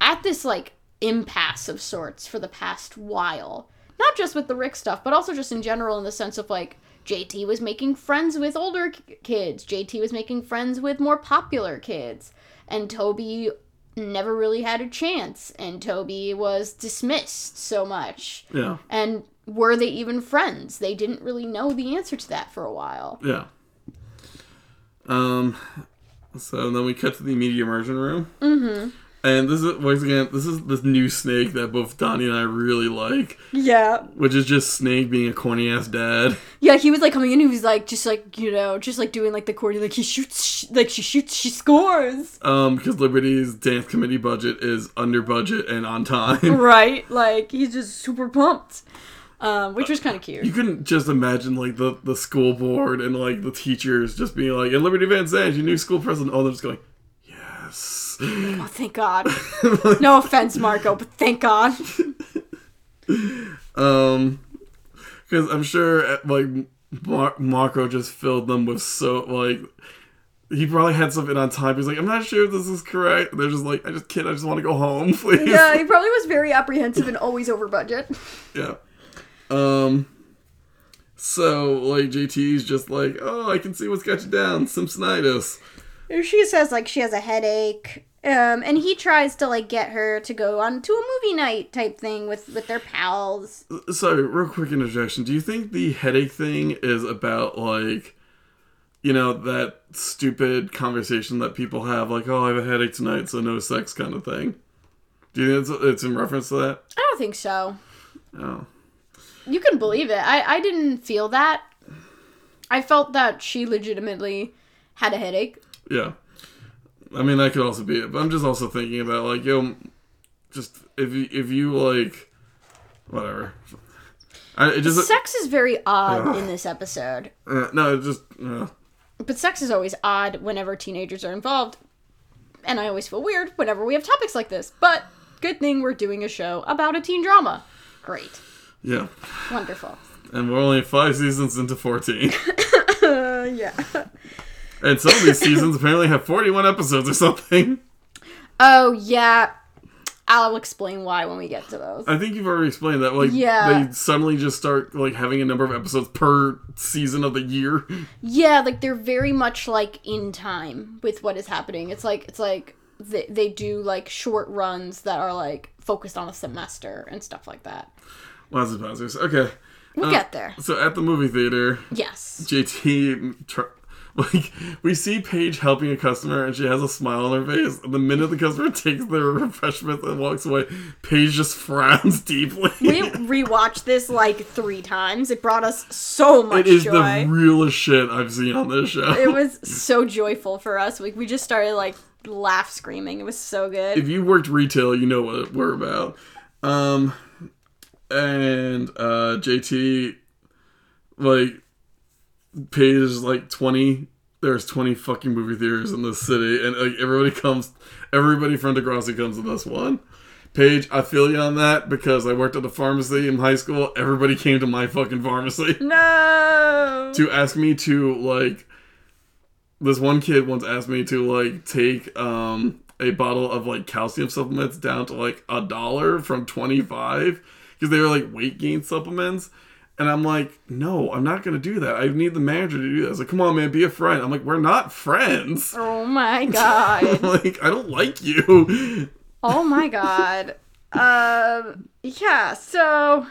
at this like impasse of sorts for the past while. Not just with the Rick stuff, but also just in general in the sense of like JT was making friends with older k- kids, JT was making friends with more popular kids, and Toby never really had a chance, and Toby was dismissed so much. Yeah. And were they even friends? They didn't really know the answer to that for a while. Yeah. Um so then we cut to the media immersion room. Mm-hmm. And this is once again, this is this new snake that both Donnie and I really like, Yeah. which is just Snake being a corny ass dad. Yeah, he was like coming in, he was like, just like, you know, just like doing like the corny, like he shoots, sh- like she shoots, she scores. Um, because Liberty's dance committee budget is under budget and on time. Right? Like, he's just super pumped. Um, which was kind of cute. You couldn't just imagine like the, the school board and like the teachers just being like, and Liberty Van Zandt, your new school president, all them just going, Yes. Oh, thank God. No offense, Marco, but thank God. Um, because I'm sure like Mar- Marco just filled them with so like he probably had something on time. He's like, I'm not sure if this is correct. They're just like, I just kid, I just want to go home, please. Yeah, he probably was very apprehensive and always over budget. Yeah. Um. So like JT's just like, oh, I can see what's got you down, Simpsonitis. She says like she has a headache. Um, and he tries to like get her to go on to a movie night type thing with with their pals. Sorry, real quick interjection. Do you think the headache thing is about like, you know, that stupid conversation that people have, like, oh, I have a headache tonight, so no sex, kind of thing? Do you think it's, it's in reference to that? I don't think so. Oh, You can believe it. I I didn't feel that. I felt that she legitimately had a headache. yeah. I mean, that could also be it. But I'm just also thinking about like, yo, just if you if you like, whatever. I it just Sex is very odd Ugh. in this episode. uh, no, it just uh, But sex is always odd whenever teenagers are involved. And I always feel weird whenever we have topics like this. But good thing we're doing a show about a teen drama. Great. Yeah. Wonderful. And we're only five seasons into fourteen, Uh, yeah. and some of these seasons apparently have forty-one episodes or something. Oh, yeah. I'll explain why when we get to those. I think you've already explained that. Like, Yeah. they suddenly just start like having a number of episodes per season of the year. Yeah, like they're very much like in time with what is happening. It's like it's like they, they do like short runs that are like focused on a semester and stuff like that. Lots of positives. Okay. We'll Uh, get there. So at the movie theater, Yes. JT, tr- like, we see Paige helping a customer and she has a smile on her face. And the minute the customer takes their refreshments and walks away, Paige just frowns deeply. We rewatched this like three times. It brought us so much it is joy. the realest shit I've seen on this show. it was so joyful for us. We, we just started like laugh screaming. It was so good. if you worked retail, you know what we're about. Um, and uh, JT, like, pays like twenty. There's twenty fucking movie theaters in this city, and like everybody comes, everybody from Degrassi comes to this one. Paige, I feel you on that because I worked at a pharmacy in high school. Everybody came to my fucking pharmacy no. to ask me to like this one kid once asked me to like take um a bottle of like calcium supplements down to like a dollar from 25 because they were like weight gain supplements and i'm like no i'm not gonna do that i need the manager to do that. I was like come on man be a friend i'm like we're not friends Oh my god. like i don't like you Oh my god. Um, yeah, so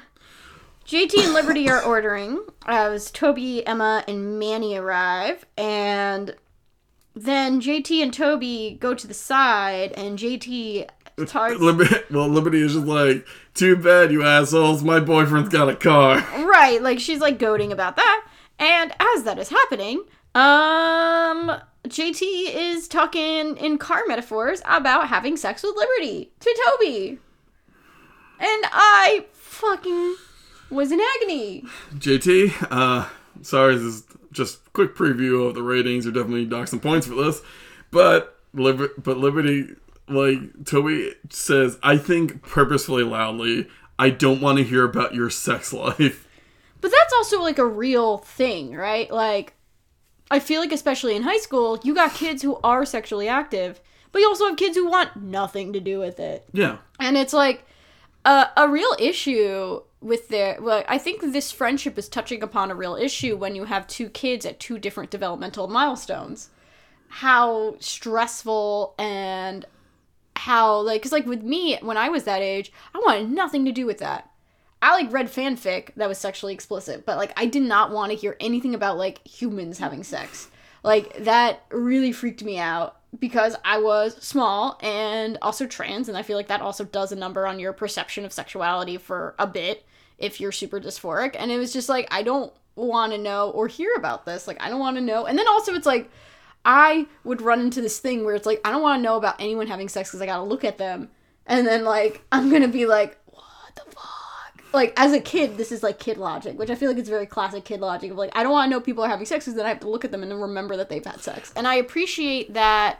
JT and Liberty are ordering as Toby, Emma, and Manny arrive, and then JT and Toby go to the side, and JT starts. Well liberty is just like too bad you assholes my boyfriend's got a car right, like she's like goading about that, and as that is happening, um. JT is talking in car metaphors about having sex with Liberty to Toby. And I fucking was in agony. JT, uh, sorry, this is just quick preview of the ratings. You're definitely dock some points for this, but Liber- but Liberty, like Toby says, I think purposefully loudly. I don't want to hear about your sex life. But that's also like a real thing, right? Like, I feel like, especially in high school, you got kids who are sexually active, but you also have kids who want nothing to do with it. Yeah, And it's like a, a real issue with their. Well, I think this friendship is touching upon a real issue when you have two kids at two different developmental milestones. How stressful and how, like, because, like, with me, when I was that age, I wanted nothing to do with that. I like read fanfic that was sexually explicit, but like I did not want to hear anything about like humans having sex. Like that really freaked me out because I was small and also trans, and I feel like that also does a number on your perception of sexuality for a bit if you're super dysphoric. And it was just like I don't want to know or hear about this. Like I don't want to know. And then also it's like I would run into this thing where it's like I don't want to know about anyone having sex because I gotta look at them, and then like I'm gonna be like, what the fuck? Like as a kid, this is like kid logic, which I feel like it's very classic kid logic of like I don't want to know people are having sex because then I have to look at them and then remember that they've had sex. And I appreciate that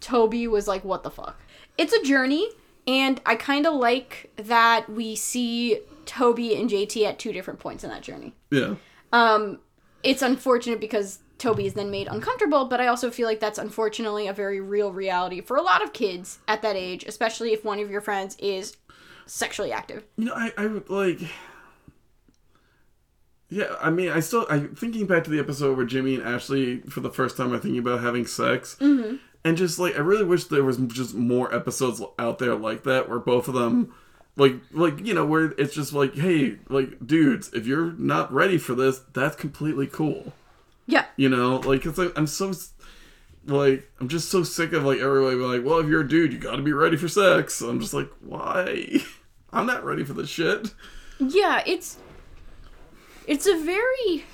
Toby was like, what the fuck? It's a journey, and I kind of like that we see Toby and JT at two different points in that journey. yeah. Um, it's unfortunate because Toby is then made uncomfortable, but I also feel like that's unfortunately a very real reality for a lot of kids at that age, especially if one of your friends is sexually active. You know, I, I would like. Yeah, I mean, I still, I thinking back to the episode where Jimmy and Ashley, for the first time, are thinking about having sex, mm-hmm. and just like, I really wish there was just more episodes out there like that, where both of them, like, like you know, where it's just like, hey, like, dudes, if you're not ready for this, that's completely cool, Yeah. you know, like, it's like I'm so, like, I'm just so sick of like everybody being like, well, if you're a dude, you got to be ready for sex. I'm just like, why? I'm not ready for this shit. Yeah, it's it's a very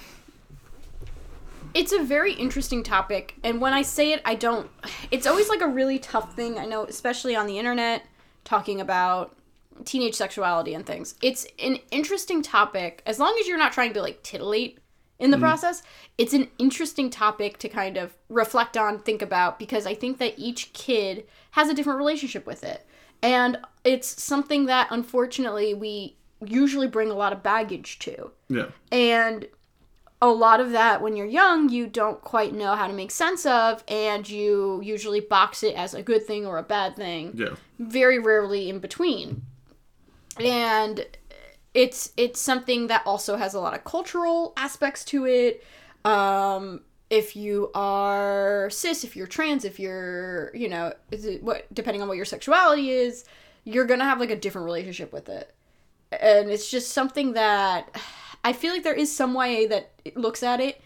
it's a very interesting topic and when I say it I don't it's always like a really tough thing. I know, especially on the internet, talking about teenage sexuality and things. It's an interesting topic as long as you're not trying to like titillate in the mm. process. It's an interesting topic to kind of reflect on, think about because I think that each kid has a different relationship with it. And it's something that unfortunately we usually bring a lot of baggage to. Yeah. And a lot of that, when you're young, you don't quite know how to make sense of, and you usually box it as a good thing or a bad thing. Yeah. Very rarely in between. And it's it's something that also has a lot of cultural aspects to it. Um, if you are cis, if you're trans, if you're you know is it what depending on what your sexuality is, you're gonna have like a different relationship with it and it's just something that I feel like there is some way that it looks at it.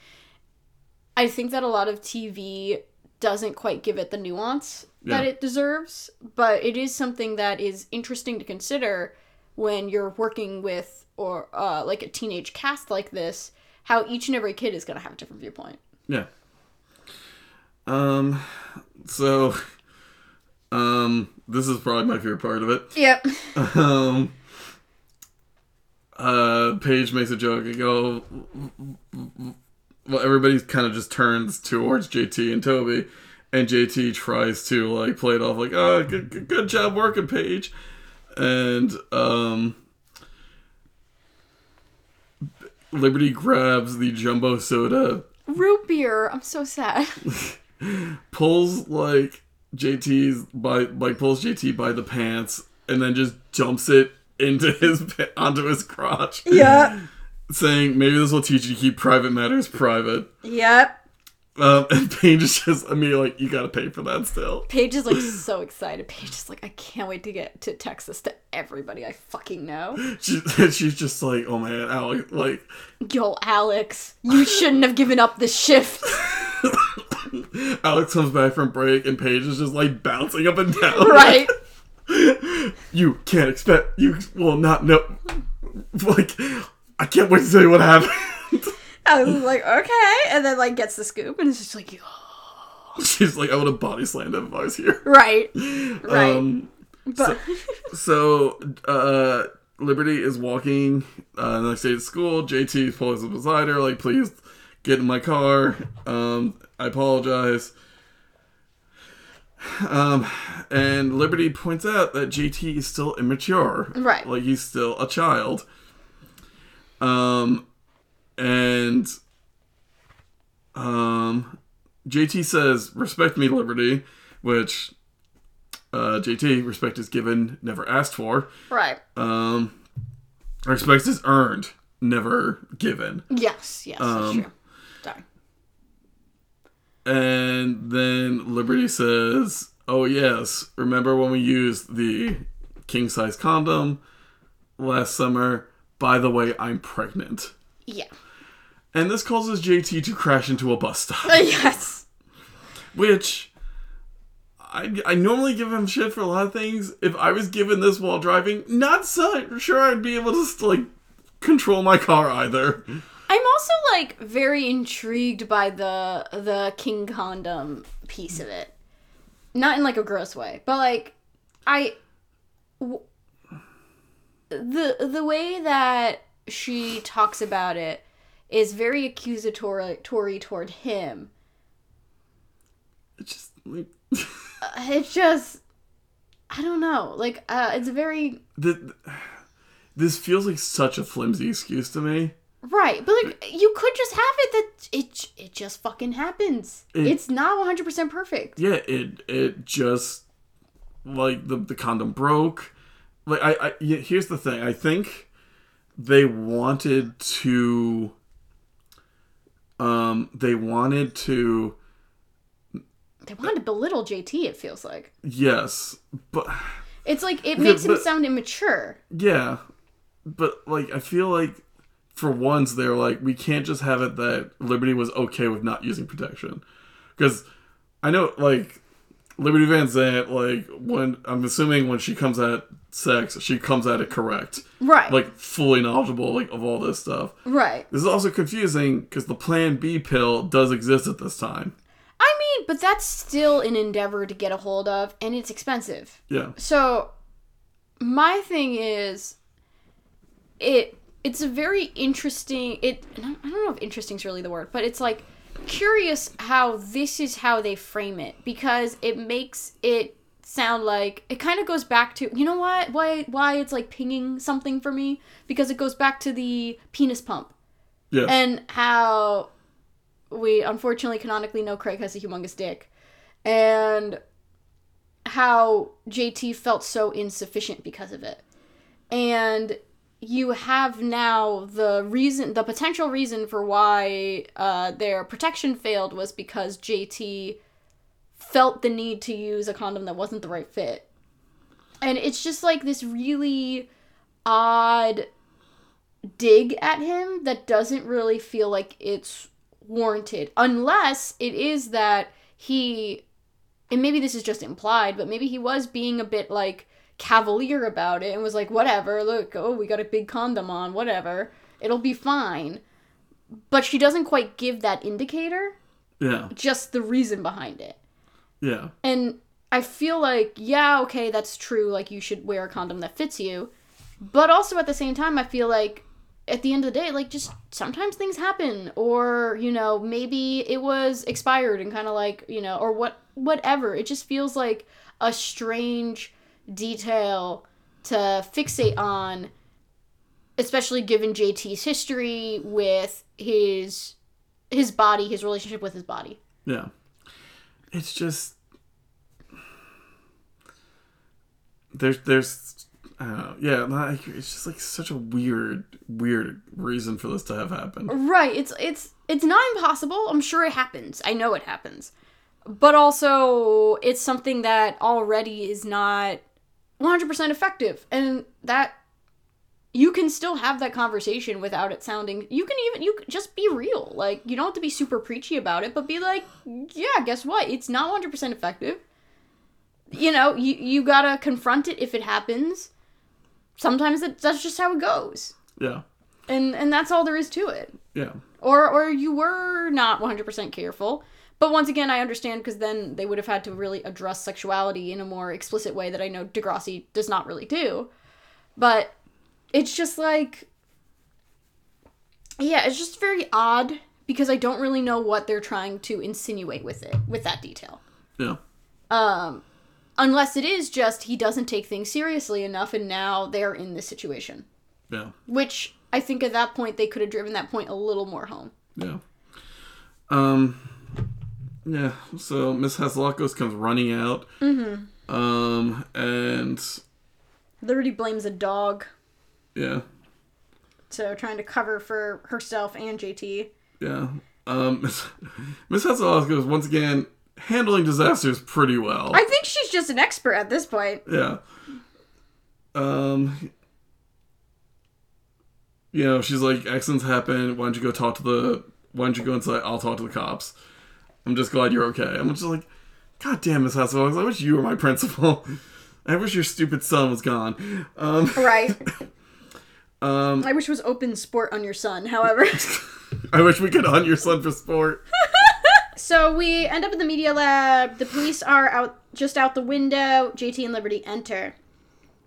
I think that a lot of TV doesn't quite give it the nuance that it deserves, but it is something that is interesting to consider when you're working with or uh, like a teenage cast like this. How each and every kid is going to have a different viewpoint. Yeah. Um. So. Um. This is probably my favorite part of it. Yep. Um. Uh. Paige makes a joke and go. Well, everybody kind of just turns towards JT and Toby, and JT tries to like play it off like, "Oh, good, good, good job working, Paige," and um. Liberty grabs the jumbo soda Root beer. I'm so sad. pulls like JT's by like pulls JT by the pants and then just jumps it into his onto his crotch. yeah. Saying maybe this will teach you to keep private matters private. Yep. Um, and Paige is just I mean like you gotta pay for that still. Paige is like so excited. Paige is like, I can't wait to get to Texas to everybody I fucking know. She, she's just like oh man Alex like Yo, Alex, you shouldn't have given up the shift. Alex comes back from break and Paige is just like bouncing up and down. Right. You can't expect you will not know like I can't wait to tell you what happened. Alex is like, okay. And then like gets the scoop and it's just like, yo. She's like, I would have body slammed him if I was here. Right. Right. Um, but so, uh, Liberty is walking uh, the next day to school. JT pulls up beside her, like, please get in my car. Um, I apologize. Um, and Liberty points out that JT is still immature. Right. Like, he's still a child. Um, and, um, JT says, respect me, Liberty, which, uh, JT, respect is given, never asked for. right. Um, respect is earned, never given. Yes, yes, Um, that's true. Sorry. And then Liberty says, "Oh yes, remember when we used the king size condom last summer? By the way, I'm pregnant." Yeah. And this causes JT to crash into a bus stop, yes. which I, I normally give him shit for a lot of things. If I was given this while driving, not so sure I'd be able to like control my car either. I'm also like very intrigued by the the king condom piece of it. Not in like a gross way, but like I w- the the way that she talks about it is very accusatory toward him. It's just like Uh, It's just I don't know. Like uh it's very the, this feels like such a flimsy excuse to me. Right, but like you could just have it that it it just fucking happens. It- it's not 100% perfect. Yeah, it it just like the the condom broke. Like I, I yeah, here's the thing. I think they wanted to um they wanted to They wanted to belittle JT, it feels like. yes, but It's like it makes him but- sound immature. yeah. But like I feel like for once they're like we can't just have it that Liberty was okay with not using protection. Cuz I know like Liberty Van Zandt like when I'm assuming when she comes at sex, she comes at it correct. Right. Like fully knowledgeable like of all this stuff. right. This is also confusing cuz the plan B pill does exist at this time. I mean, but that's still an endeavor to get a hold of, and it's expensive. Yeah. So, my thing is, it it's a very interesting. It I don't know if interesting is really the word, but it's like curious how this is how they frame it because it makes it sound like it kind of goes back to you know what why why it's like pinging something for me because it goes back to the penis pump Yes. and how we unfortunately canonically know Craig has a humongous dick, and how JT felt so insufficient because of it. And you have now the reason, the potential reason for why uh, their protection failed was because JT felt the need to use a condom that wasn't the right fit. And it's just like this really odd dig at him that doesn't really feel like it's warranted unless it is that he and maybe this is just implied but maybe he was being a bit like cavalier about it and was like whatever look oh we got a big condom on whatever it'll be fine but she doesn't quite give that indicator yeah. just the reason behind it Yeah. and I feel like, yeah, okay, that's true. Like, you should wear a condom that fits you. But also at the same time, I feel like at the end of the day, like, just sometimes things happen. Or, you know, maybe it was expired and kind of like, you know, or what, whatever. It just feels like a strange detail to fixate on, especially given JT's history with his his body, his relationship with his body. Yeah. It's just there's there's know. Yeah, like it's just like such a weird weird reason for this to have happened. Right. It's it's it's not impossible. I'm sure it happens. I know it happens. But also it's something that already is not 100% effective and that you can still have that conversation without it sounding you can even you just be real. Like you don't have to be super preachy about it, but be like, yeah, guess what? It's not 100% effective. You know, you you got to confront it if it happens. Sometimes it, that's just how it goes. Yeah. And and that's all there is to it Yeah. or or you were not 100% careful but once again i understand because then they would have had to really address sexuality in a more explicit way that i know degrassi does not really do but it's just like yeah it's just very odd because i don't really know what they're trying to insinuate with it with that detail Yeah. um unless it is just he doesn't take things seriously enough and now they're in this situation Yeah. which i think at that point they could have driven that point a little more home Yeah. Um. Yeah. So Miss Hatzilakos comes running out. Mm-hmm. Um. And liberty blames a dog yeah. so trying to cover for herself and JT. Yeah. Um. Miss Miss Hatzilakos once again handling disasters pretty well. I think she's just an expert at this point. Yeah. Um. You know, she's like, accidents happen. Why don't you go talk to the? Why don't you go inside? I'll talk to the cops. I'm just glad you're okay. I'm just like, God damn, Miss Hasselhoff. I wish you were my principal. I wish your stupid son was gone. Um. Right. Um. I wish it was open sport on your son, however. I wish we could hunt your son for sport. so we end up in the media lab. The police are out just out the window. JT and Liberty enter.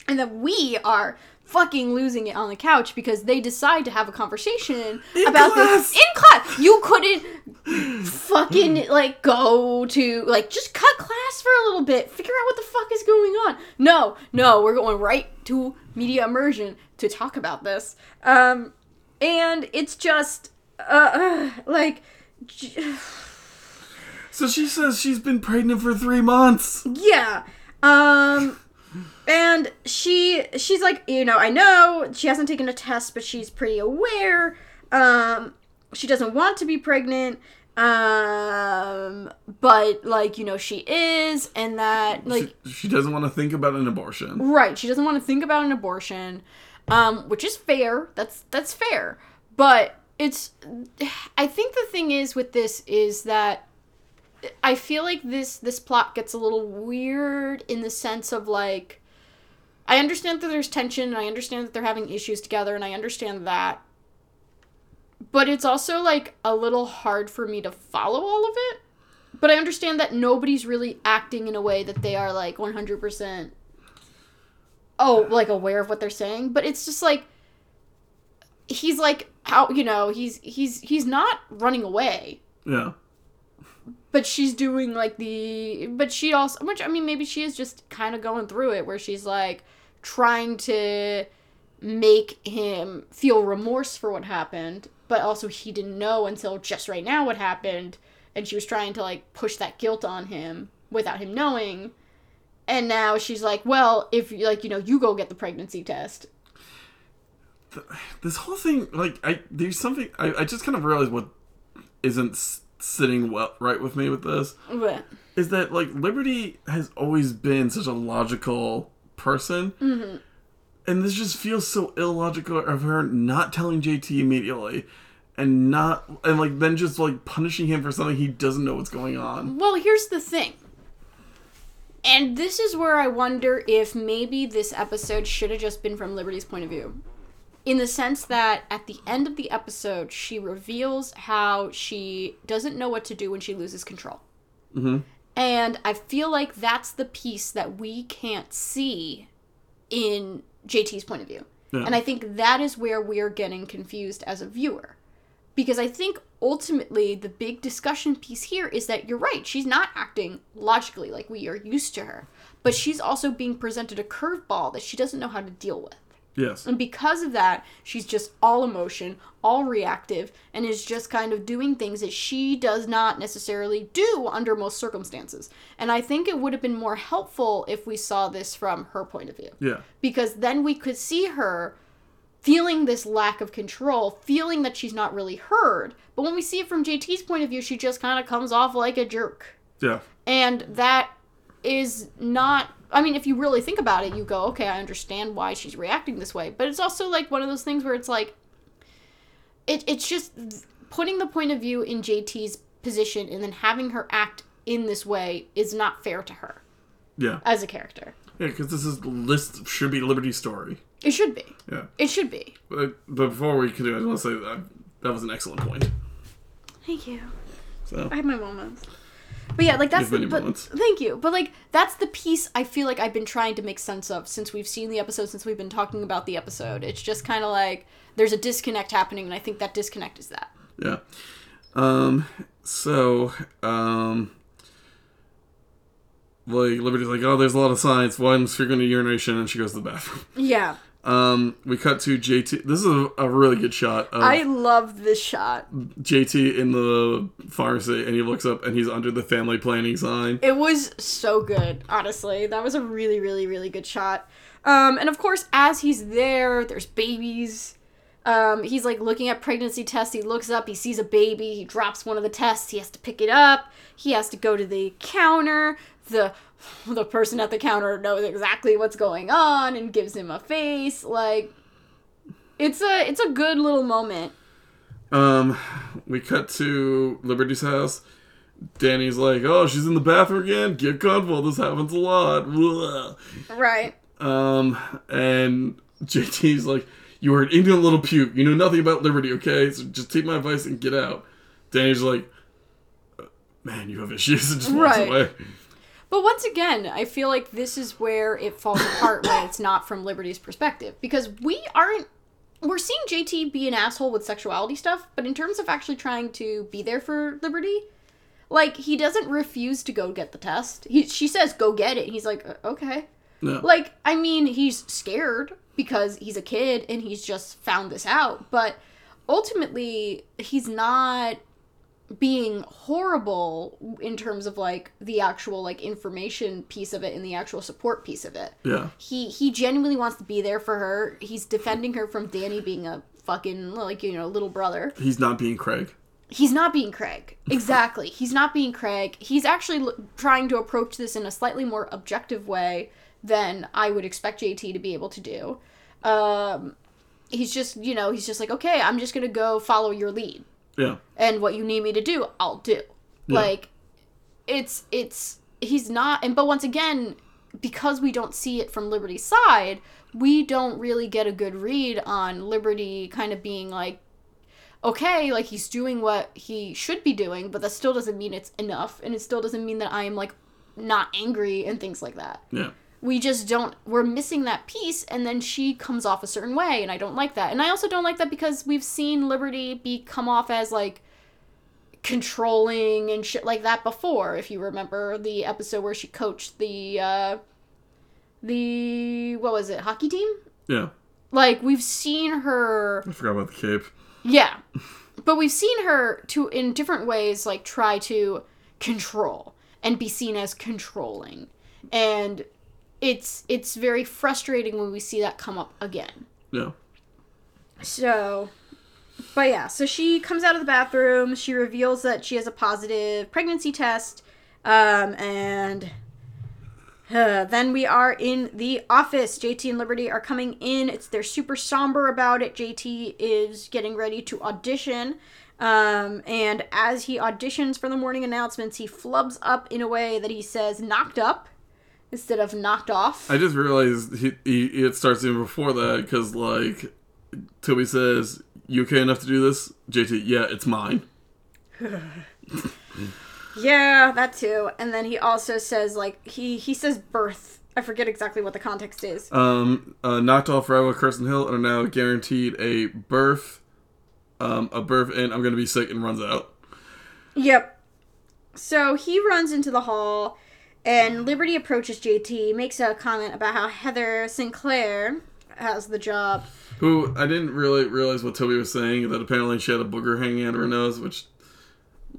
And then we are fucking losing it on the couch because they decide to have a conversation In about class! this in class. You couldn't fucking like go to like just cut class for a little bit, figure out what the fuck is going on. No, no, we're going right to media immersion to talk about this. Um, and it's just uh, uh like. j- So she says she's been pregnant for three months. Yeah. Um and she she's like, you know, I know she hasn't taken a test, but she's pretty aware. Um she doesn't want to be pregnant. Um but like, you know, she is and that like She, she doesn't want to think about an abortion. Right. She doesn't want to think about an abortion, um, which is fair. That's that's fair. But it's I think the thing is with this is that I feel like this this plot gets a little weird in the sense of like I understand that there's tension and I understand that they're having issues together and I understand that. But it's also like a little hard for me to follow all of it But I understand that nobody's really acting in a way that they are like 100% oh, like aware of what they're saying, but it's just like he's like how, you know, he's he's he's not running away. Yeah. But she's doing like the but she also which I mean maybe she is just kind of going through it where she's like trying to make him feel remorse for what happened, but also he didn't know until just right now what happened and she was trying to like push that guilt on him without him knowing. And now she's like, "Well, if like you know, you go get the pregnancy test." This whole thing, like, I there's something I, I just kind of realized what isn't sitting well right with me with this But is that like Liberty has always been such a logical person, Mm-hmm. and this just feels so illogical of her not telling JT immediately, and not and like then just like punishing him for something he doesn't know what's going on. Well, here's the thing. And this is where I wonder if maybe this episode should have just been from Liberty's point of view. In the sense that at the end of the episode, she reveals how she doesn't know what to do when she loses control. hmm And I feel like that's the piece that we can't see in JT's point of view. Yeah. And I think that is where we're getting confused as a viewer. Because I think ultimately the big discussion piece here is that you're right, she's not acting logically like we are used to her. But she's also being presented a curveball that she doesn't know how to deal with. Yes. And because of that, she's just all emotion, all reactive, and is just kind of doing things that she does not necessarily do under most circumstances. And I think it would have been more helpful if we saw this from her point of view. Yeah. Because then we could see her feeling this lack of control, feeling that she's not really heard. But when we see it from JT's point of view, she just kind of comes off like a jerk. Yeah. And that is not I mean, if you really think about it, you go, okay, I understand why she's reacting this way. But it's also like one of those things where it's like it it's just putting the point of view in JT's position and then having her act in this way is not fair to her Yeah. as a character. Yeah, because this is list should be Liberty's story. It should be. Yeah. It should be. But, but before we continue, I just want to say that that was an excellent point. Thank you. So I have my moments. But yeah, like that's the but, moments. thank you. But like that's the piece I feel like I've been trying to make sense of since we've seen the episode, since we've been talking about the episode. It's just kind of like there's a disconnect happening, and I think that disconnect is that. yeah. Um. So um. Like Liberty's like, oh, there's a lot of signs. One's frequent urination, and she goes to the bathroom. Yeah, Um, we cut to JT. This is a, a really good shot I love this shot. JT in the pharmacy, and he looks up, and he's under the family planning sign. It was so good, honestly. That was a really, really, really good shot. Um, and of course, as he's there, there's babies. Um, he's like looking at pregnancy tests. He looks up, he sees a baby, he drops one of the tests, he has to pick it up, he has to go to the counter. The the person at the counter knows exactly what's going on and gives him a face. Like it's a it's a good little moment. Um, we cut to Liberty's house. Danny's like, "Oh, she's in the bathroom again. Get comfortable. This happens a lot." Blah. Right. Um, and JT's like, "You are an ignorant little puke. You know nothing about Liberty. Okay, so just take my advice and get out." Danny's like, "Uh, "Man, you have issues," and just walks Right. away. But once again, I feel like this is where it falls apart when it's not from Liberty's perspective. Because we aren't. We're seeing JT be an asshole with sexuality stuff, but in terms of actually trying to be there for Liberty, like, he doesn't refuse to go get the test. He, she says, go get it. He's like, "Uh, okay. No. Like, I mean, he's scared because he's a kid and he's just found this out. But ultimately, he's not being horrible in terms of like the actual like information piece of it and the actual support piece of it. yeah. He he genuinely wants to be there for her. He's defending her from Danny being a fucking like you know little brother. He's not being Craig. He's not being Craig. Exactly. He's not being Craig. He's actually l- trying to approach this in a slightly more objective way than I would expect JT to be able to do. Um, he's just, you know, he's just like, okay, I'm just going to go follow your lead. Yeah. And what you need me to do, I'll do. Like, it's, it's, he's not, and, but once again, because we don't see it from Liberty's side, we don't really get a good read on Liberty kind of being like, okay, like he's doing what he should be doing, but that still doesn't mean it's enough, and it still doesn't mean that I am like not angry and things like that. Yeah. We just don't. We're missing that piece, and then she comes off a certain way, and I don't like that. And I also don't like that because we've seen Liberty be come off as like controlling and shit like that before. If you remember the episode where she coached the uh the what was it hockey team? Yeah. Like we've seen her I forgot about the cape. yeah. But we've seen her to in different ways like try to control and be seen as controlling. And it's it's very frustrating when we see that come up again. Yeah. So but yeah, so she comes out of the bathroom, she reveals that she has a positive pregnancy test, um, and uh, then we are in the office. JT and Liberty are coming in. It's they're super somber about it. JT is getting ready to audition. Um, and as he auditions for the morning announcements, he flubs up in a way that he says knocked up instead of knocked off. I just realized he, he it starts even before that because like Toby says, "You okay enough to do this?" JT, yeah, it's mine. Yeah, that too. And then he also says like he he says birth. I forget exactly what the context is. Um, uh, knocked off rival Kirsten Hill and are now guaranteed a birth, um, a birth, and I'm gonna be sick and runs out. Yep. So he runs into the hall and Liberty approaches JT, makes a comment about how Heather Sinclair has the job. Who I didn't really realize what Toby was saying that apparently she had a booger hanging out of her nose, which.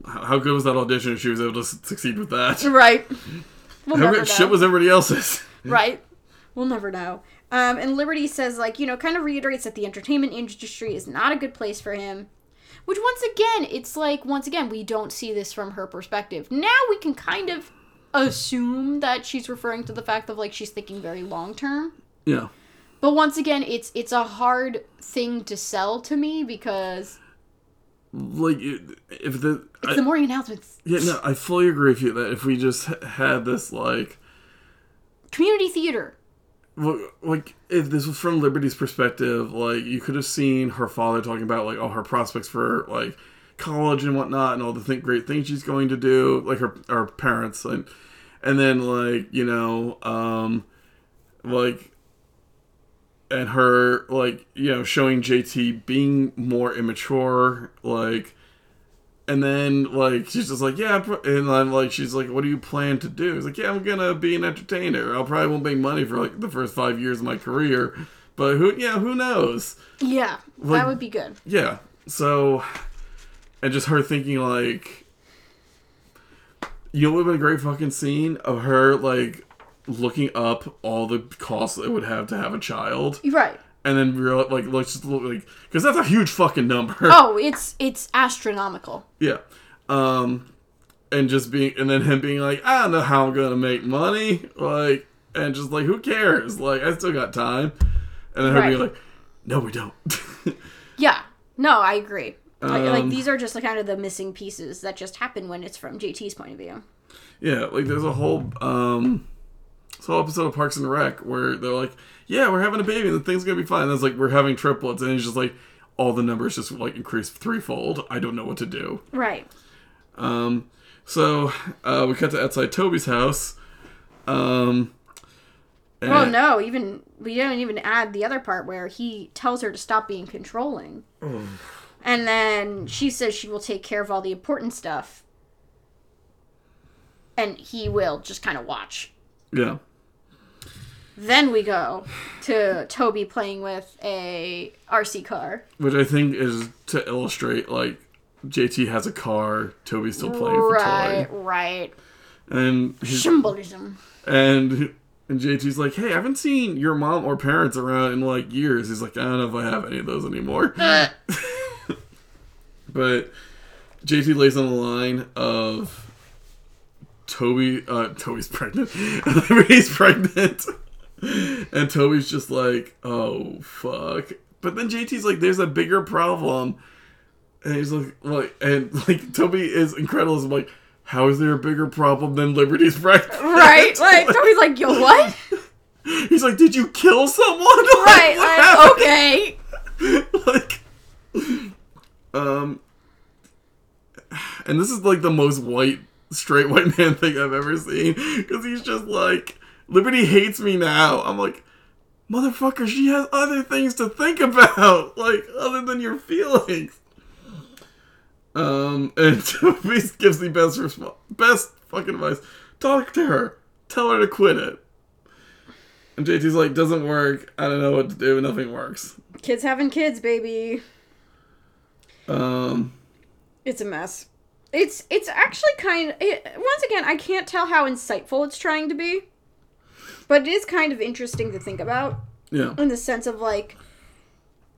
How good was that audition if she was able to succeed with that? Right. We'll How never good shit was everybody else's? right? We'll never know. Um, and Liberty says, like, you know, kind of reiterates that the entertainment industry is not a good place for him. Which, once again, it's like, once again, we don't see this from her perspective. Now we can kind of assume that she's referring to the fact of, like, she's thinking very long term. Yeah. But once again, it's it's a hard thing to sell to me because Like, if the. it's I- the morning announcements. Yeah, no, I fully agree with you that if we just had this, like, Community theater. well, like if this was from Liberty's perspective, like you could have seen her father talking about like all her prospects for like college and whatnot, and all the th- great things she's going to do, like her her parents, and and then like you know, um, like and her like you know showing JT being more immature, like. And then, like, she's just like, yeah, and I'm like, she's like, what do you plan to do? He's like, yeah, I'm gonna be an entertainer. I'll probably won't make money for like the first five years of my career, but who, yeah, who knows? Yeah, Like- that would be good. Yeah. So, and just her thinking like, you know, what would have been a great fucking scene of her like looking up all the costs it would have to have a child, right. and then real like let's just look like because that's a huge fucking number. Oh, it's it's astronomical. Yeah. Um and just being and then him being like, I don't know how I'm gonna make money. Like and just like who cares? Like I still got time. And then her being Right. like, No we don't. Yeah. No, I agree. Like, like Um, these are just the kind of the missing pieces that just happen when it's from JT's point of view. yeah, like there's a whole um this whole episode of Parks and Rec where they're like, Yeah, we're having a baby and the thing's gonna be fine. And it's like we're having triplets and it's just like all the numbers just like increase threefold. I don't know what to do. Right. Um, so uh, we cut to outside Toby's house. Um, Oh and- no, even we don't even add the other part where he tells her to stop being controlling. And then she says she will take care of all the important stuff. And he will just kind of watch. Yeah. Then we go to Toby playing with a RC car. Which I think is to illustrate like JT has a car, Toby's still playing for Right, toy, right. and he's, Symbolism. and and JT's like, hey, I haven't seen your mom or parents around in like years. He's like, I don't know if I have any of those anymore. but JT lays on the line of Toby. Uh, Toby's pregnant. Liberty's pregnant. And Toby's just like, oh fuck. But then JT's like, there's a bigger problem. And he's like, like, and like Toby is incredible. I'm like, how is there a bigger problem than Liberty's pregnant? Right? Like, Toby's like, yo, what? He's like, did you kill someone? Right, like, okay. like Um, and this is like the most white, straight white man thing I've ever seen because he's just like, Liberty hates me now. I'm like, motherfucker, she has other things to think about, like other than your feelings. Um, and Toby gives the best resp- best fucking advice. Talk to her. Tell her to quit it. And JT's like, doesn't work. I don't know what to do. Nothing works. Kids having kids, baby. Um, It's a mess. It's it's actually kind it, once again I can't tell how insightful it's trying to be, but it is kind of interesting to think about yeah. in the sense of like,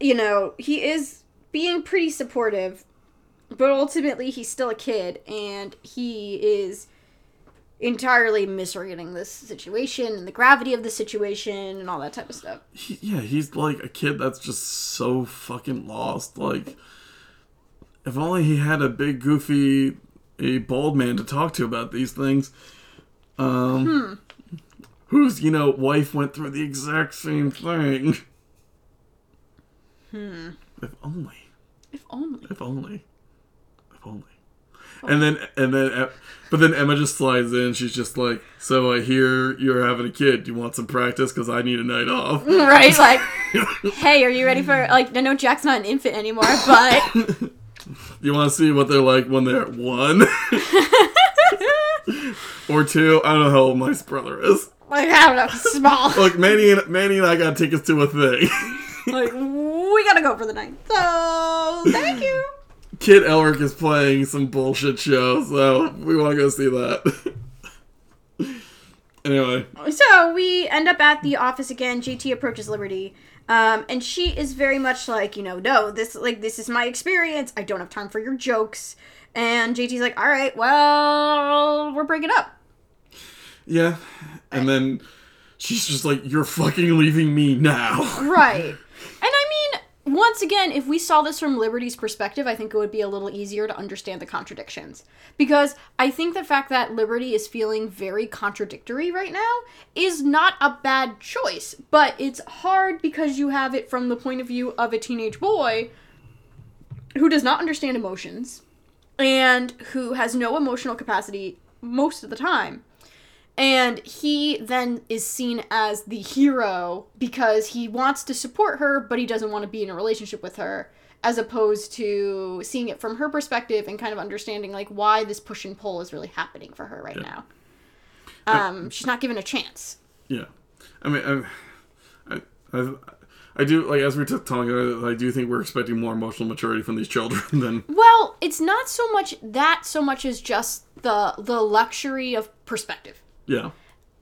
you know, he is being pretty supportive, but ultimately he's still a kid and he is entirely misreading this situation and the gravity of the situation and all that type of stuff. He, yeah, he's like a kid that's just so fucking lost. Like, if only he had a big, goofy, a bald man to talk to about these things. Um, whose you know wife went through the exact same thing. Hmm. If only. If only. If only. If only. And then, and then, uh, but then Emma just slides in. She's just like, "So I hear you're having a kid. Do you want some practice? Because I need a night off." right? Like, hey, are you ready for like? I know Jack's not an infant anymore, but You want to see what they're like when they're one or two? I don't know how old my brother is. like I don't know, small. Look, Manny and Manny and I got tickets to a thing. like we gotta go for the night. So thank you. Kid Elric is playing some bullshit show, so we want to go see that. anyway, So we end up at the office again. JT approaches Liberty. Um, and she is very much like, you know, no, this like this is my experience. I don't have time for your jokes. And JT's like, all right, well, we're breaking up. yeah, and then she's just like, "You're fucking leaving me now." Right. And I mean, once again, if we saw this from Liberty's perspective, I think it would be a little easier to understand the contradictions. Because I think the fact that Liberty is feeling very contradictory right now is not a bad choice. But it's hard because you have it from the point of view of a teenage boy who does not understand emotions and who has no emotional capacity most of the time. And he then is seen as the hero because he wants to support her, but he doesn't want to be in a relationship with her, as opposed to seeing it from her perspective and kind of understanding like why this push and pull is really happening for her right now. Um, she's not given a chance. Yeah, I mean, I, I, I, I do like as we took talking. I do think we're expecting more emotional maturity from these children than Well, it's not so much that so much as just the the luxury of perspective. Yeah,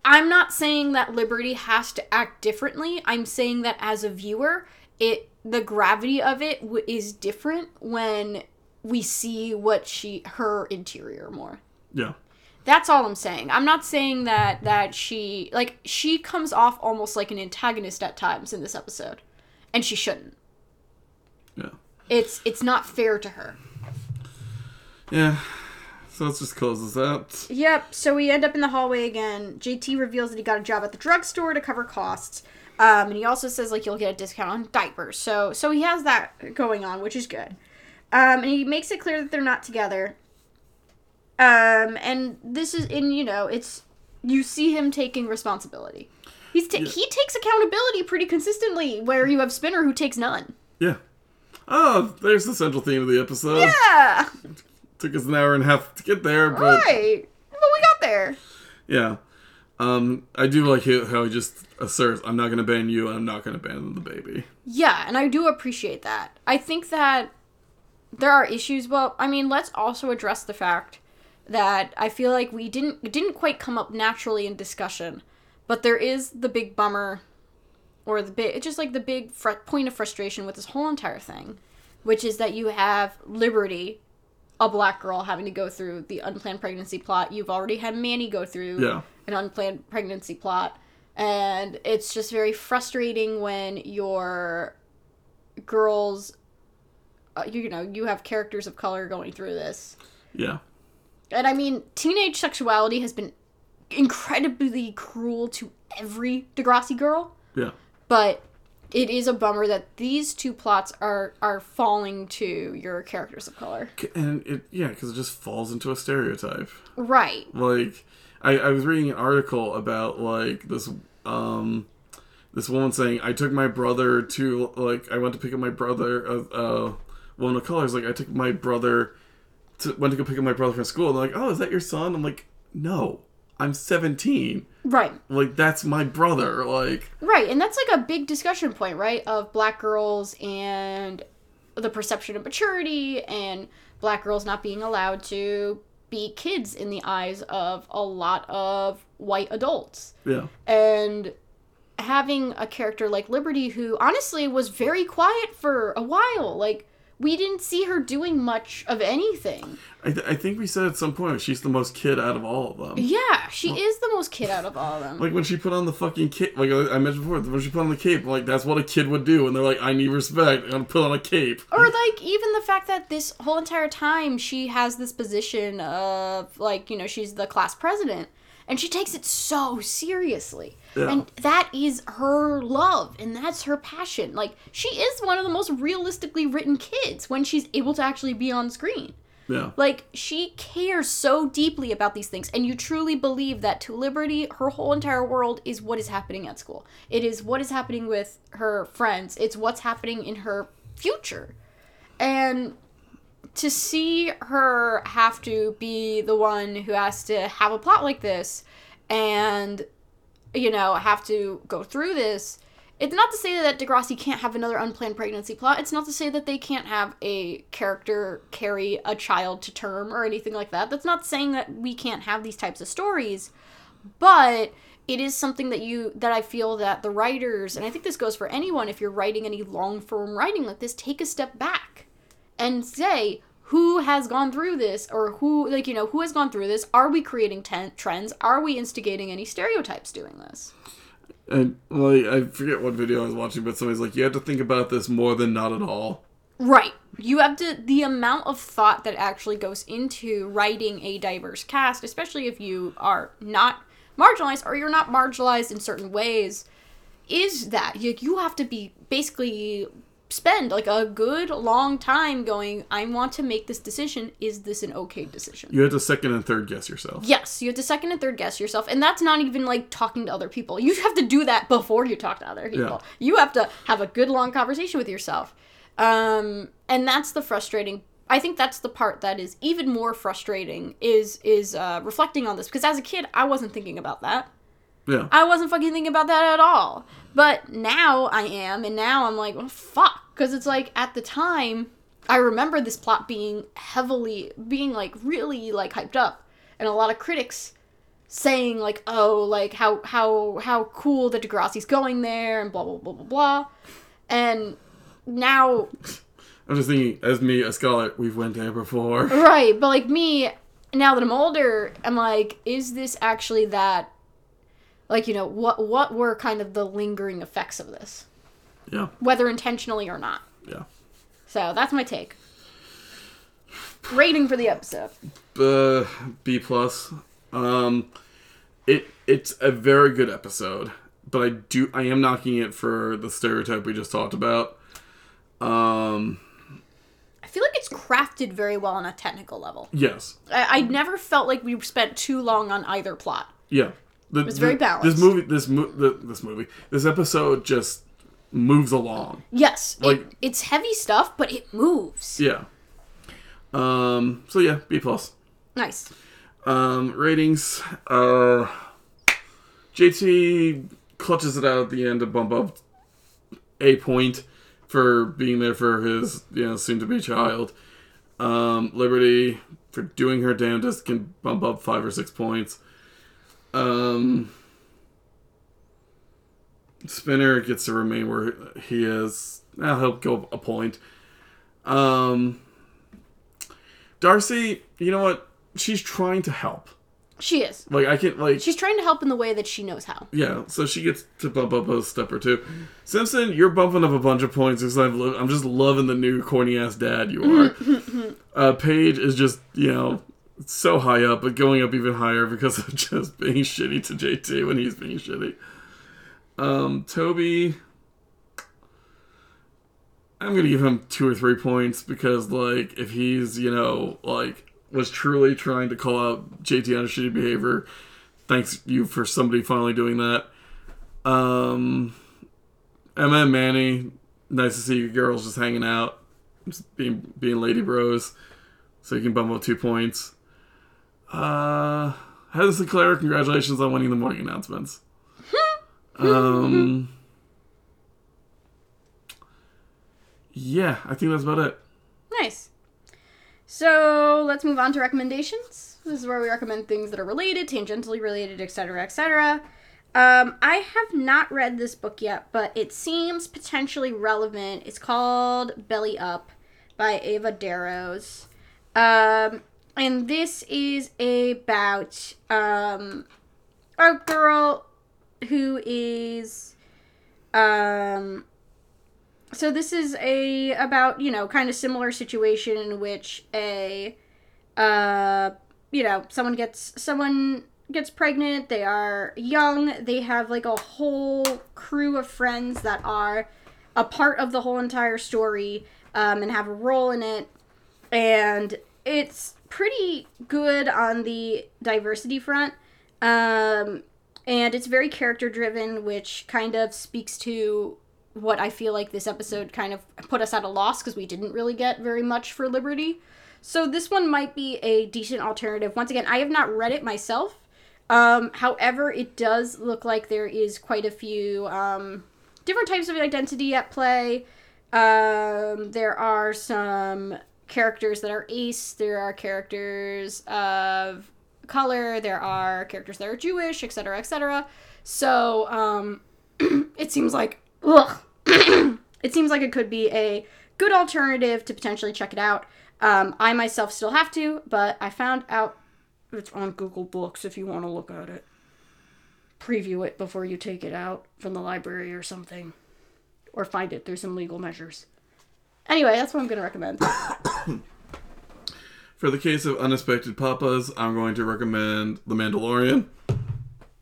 I'm not saying that Liberty has to act differently. I'm saying that as a viewer, it the gravity of it w- is different when we see what she her interior more. yeah, That's all I'm saying. I'm not saying that that she like she comes off almost like an antagonist at times in this episode, and she shouldn't. yeah, It's it's not fair to her. yeah. So let's just close this out. Yep. So we end up in the hallway again. JT reveals that he got a job at the drugstore to cover costs. Um, and he also says like you'll get a discount on diapers. So so he has that going on, which is good. Um, and he makes it clear that they're not together. Um, and this is in you know it's you see him taking responsibility. He's ta- he takes accountability pretty consistently. Where you have Spinner who takes none. Yeah. Oh, there's the central theme of the episode. Yeah. Took us an hour and a half to get there, but Right. But we got there. yeah. Um, I do like how he just asserts, "I'm not going to ban you, and I'm not going to ban the baby." Yeah, and I do appreciate that. I think that there are issues. Well, I mean, let's also address the fact that I feel like we didn't it didn't quite come up naturally in discussion, but there is the big bummer, or the big it's just like the big fr- point of frustration with this whole entire thing, which is that you have Liberty, a black girl having to go through the unplanned pregnancy plot. You've already had Manny go through Yeah. an unplanned pregnancy plot. And it's just very frustrating when your girls, uh, you, you know, you have characters of color going through this. Yeah. And I mean, teenage sexuality has been incredibly cruel to every Degrassi girl, Yeah. but it is a bummer that these two plots are are falling to your characters of color. And it yeah, because it just falls into a stereotype. Right. Like I, I was reading an article about like this um this woman saying I took my brother to like I went to pick up my brother uh, uh woman of color is like I took my brother to went to go pick up my brother from school and they're like oh is that your son I'm like no I'm 17 Right. like that's my brother like Right, and that's like a big discussion point, right? Of black girls and the perception of maturity and black girls not being allowed to be kids in the eyes of a lot of white adults. yeah And having a character like Liberty who honestly was very quiet for a while, like we didn't see her doing much of anything. I, th- I think we said at some point she's the most kid out of all of them Yeah, she is the most kid out of all of them. Like when she put on the fucking cape, like I mentioned before, when she put on the cape, like that's what a kid would do, and they're like, "I need respect," and put on a cape. or like even the fact that this whole entire time she has this position of like you know she's the class president and she takes it so seriously Yeah. and that is her love and that's her passion. Like she is one of the most realistically written kids when she's able to actually be on screen. Yeah, like she cares so deeply about these things and you truly believe that to liberty her whole entire world is what is happening at school. It is what is happening with her friends. It's what's happening in her future. And to see her have to be the one who has to have a plot like this and you know have to go through this it's not to say that Degrassi can't have another unplanned pregnancy plot. It's not to say that they can't have a character carry a child to term or anything like that. That's not saying that we can't have these types of stories. But it is something that you that I feel that the writers, and I think this goes for anyone if you're writing any long form writing like this, take a step back and say who has gone through this or who like you know who has gone through this are we creating ten- trends are we instigating any stereotypes doing this and like I forget what video I was watching, but somebody's like, "You have to think about this more than not at all." Right. You have to the amount of thought that actually goes into writing a diverse cast, especially if you are not marginalized or you're not marginalized in certain ways, is that you, you have to be basically spend like a good long time going, I want to make this decision. Is this an okay decision? You have to second and third guess yourself. Yes, you have to second and third guess yourself, and that's not even like talking to other people. You have to do that before you talk to other people. Yeah. You have to have a good long conversation with yourself, um, and that's the frustrating. I think that's the part that is even more frustrating is is uh, reflecting on this because as a kid I wasn't thinking about that. Yeah, I wasn't fucking thinking about that at all. But now I am, and now I'm like, well, fuck. Because it's like, at the time, I remember this plot being heavily, being like really like hyped up. And a lot of critics saying like, oh, like how, how, how cool that Degrassi's going there and blah, blah, blah, blah, blah. And now, I'm just thinking, as me, a scholar, we've went there before. right, but like me, now that I'm older, I'm like, is this actually that like you know what what were kind of the lingering effects of this Yeah, whether intentionally or not yeah. so that's my take rating for the episode Uh, B plus. Um, it it's a very good episode, but I do I am knocking it for the stereotype we just talked about. Um, i feel like it's crafted very well on a technical level yes, i, I never felt like we spent too long on either plot yeah. The, was very the- balanced. This movie, this mo- the, this movie, this episode just moves along. yes it- Like- it's heavy stuff but it moves Yeah. Um. So yeah, B plus. nice Um, ratings. Uh, JT clutches it out at the end to bump up a point for being there for his you know soon to be child. Um, Liberty for doing her damnedest can bump up five or six points. Um, Spinner gets to remain where he is. I'll help go a point. Um, Darcy, you know what? She's trying to help. she is Like I can like she's trying to help in the way that she knows how yeah. So she gets to bump up a step or two. Simpson, you're bumping up a bunch of points because I'm lo- I'm just loving the new corny ass dad you are. uh, Paige is just you know so high up, but going up even higher because of just being shitty to JT when he's being shitty. Um, Toby. I'm gonna give him two or three points because like if he's you know like was truly trying to call out JT on his shitty behavior, thanks you for somebody finally doing that. Um, Emma and Manny, nice to see you girls just hanging out, just being being lady bros. So you can bump up two points. Uh, Heather Sinclair, congratulations on winning the morning announcements. um, yeah, I think that's about it. Nice. So let's move on to recommendations. This is where we recommend things that are related, tangentially related, etc., etc. Um, I have not read this book yet, but it seems potentially relevant. It's called Belly Up by Eva Darrows. Um, and this is about um, a girl who is um, so this is a about you know kind of similar situation in which a uh you know someone gets someone gets pregnant they are young they have like a whole crew of friends that are a part of the whole entire story um, and have a role in it. And it's pretty good on the diversity front um, and it's very character driven which kind of speaks to what I feel like this episode kind of put us at a loss because we didn't really get very much for Liberty. So this one might be a decent alternative. Once again, I have not read it myself. Um, however, it does look like there is quite a few um, different types of identity at play. Um, there are some characters that are ace. There are characters of color. There are characters that are Jewish, etc., etc. So um, it seems like ugh. it seems like it could be a good alternative to potentially check it out. Um, I myself still have to, but I found out it's on Google Books if you want to look at it. Preview it before you take it out from the library or something. Or find it through some legal measures. Anyway, that's what I'm going to recommend. For the case of unexpected papas, I'm going to recommend The Mandalorian.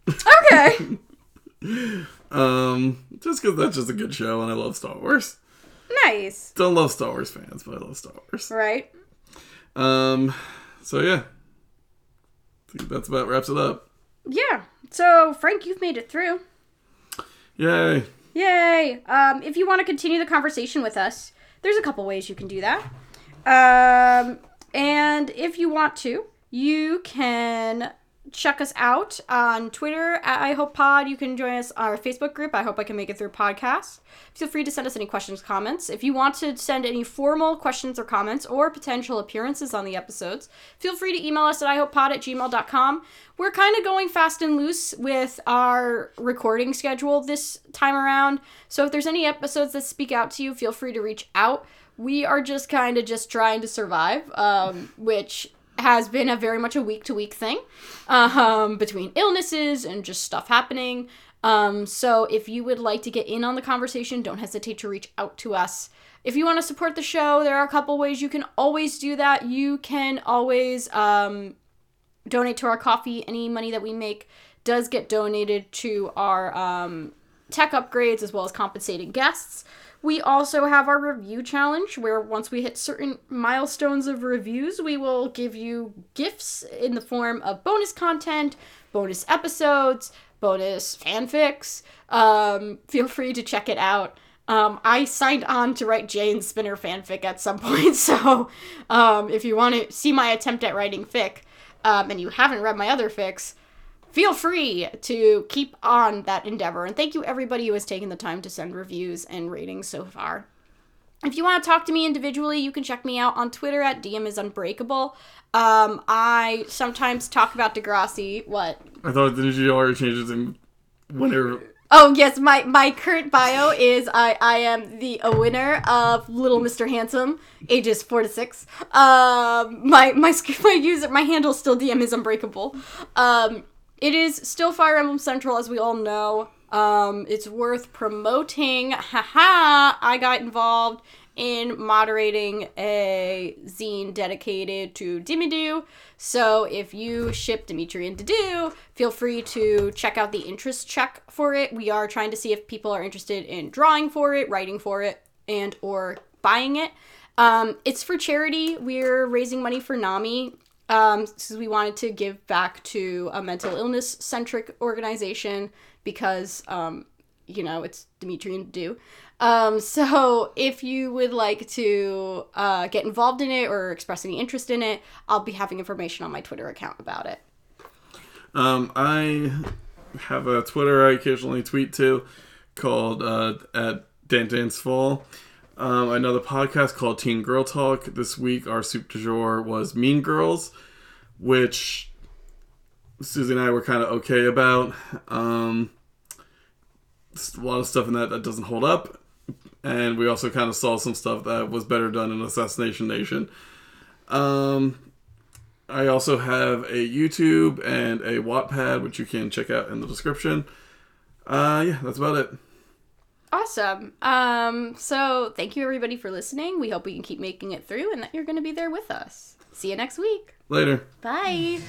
Okay. Um, just because that's just a good show and I love Star Wars. nice. Don't love Star Wars fans, but I love Star Wars. Right. Um, so yeah, I think that's about wraps it up. Yeah. So, Frank, you've made it through. Yay! Yay! Um, if you want to continue the conversation with us, there's a couple ways you can do that. Um, and if you want to, you can check us out on Twitter at I Hope Pod. You can join us on our Facebook group. I hope I can make it through podcast. Feel free to send us any questions, comments. If you want to send any formal questions or comments or potential appearances on the episodes, feel free to email us at ihopepod at gmail.com. We're kind of going fast and loose with our recording schedule this time around. So if there's any episodes that speak out to you, feel free to reach out. We are just kind of just trying to survive, um, which has been a very much a week to week thing um, between illnesses and just stuff happening. Um, so if you would like to get in on the conversation, don't hesitate to reach out to us. If you want to support the show, there are a couple ways you can always do that. You can always um, donate to our Ko-fi. Any money that we make does get donated to our um, tech upgrades as well as compensating guests. We also have our review challenge where once we hit certain milestones of reviews, we will give you gifts in the form of bonus content, bonus episodes, bonus fanfics. Um, feel free to check it out. Um, I signed on to write Jane Spinner fanfic at some point, so um, if you want to see my attempt at writing fic, um, and you haven't read my other fics, feel free to keep on that endeavor. And thank you everybody who has taken the time to send reviews and ratings so far. If you want to talk to me individually, you can check me out on Twitter at DM is unbreakable. Um, I sometimes talk about Degrassi. What? I thought did you already change it to whenever? Oh yes, my my current bio is I I am the a winner of Little Mr. Handsome, ages four to six. Um, my my my user my handle still DM is unbreakable. Um, it is still Fire Emblem Central, as we all know. Um, it's worth promoting. Haha! I got involved in moderating a zine dedicated to Dimidue. So if you ship Dimitri and Dedue, feel free to check out the interest check for it. We are trying to see if people are interested in drawing for it, writing for it, and or buying it. Um, it's for charity. We're raising money for NAMI um, because we wanted to give back to a mental illness centric organization because, um, you know, it's Dimitri and Dedue. Um, so if you would like to uh, get involved in it or express any interest in it, I'll be having information on my Twitter account about it. Um, I have a Twitter I occasionally tweet to called uh, at Dan Dance Fall. Um, another podcast called Teen Girl Talk. This week, our soup du jour was Mean Girls, which Susie and I were kind of okay about. Um, a lot of stuff in that that doesn't hold up, and we also kind of saw some stuff that was better done in Assassination Nation. Um, I also have a YouTube and a Wattpad, which you can check out in the description. Uh, yeah, that's about it. Awesome. Um, so thank you everybody for listening. We hope we can keep making it through and that you're going to be there with us. See you next week. Later. Bye.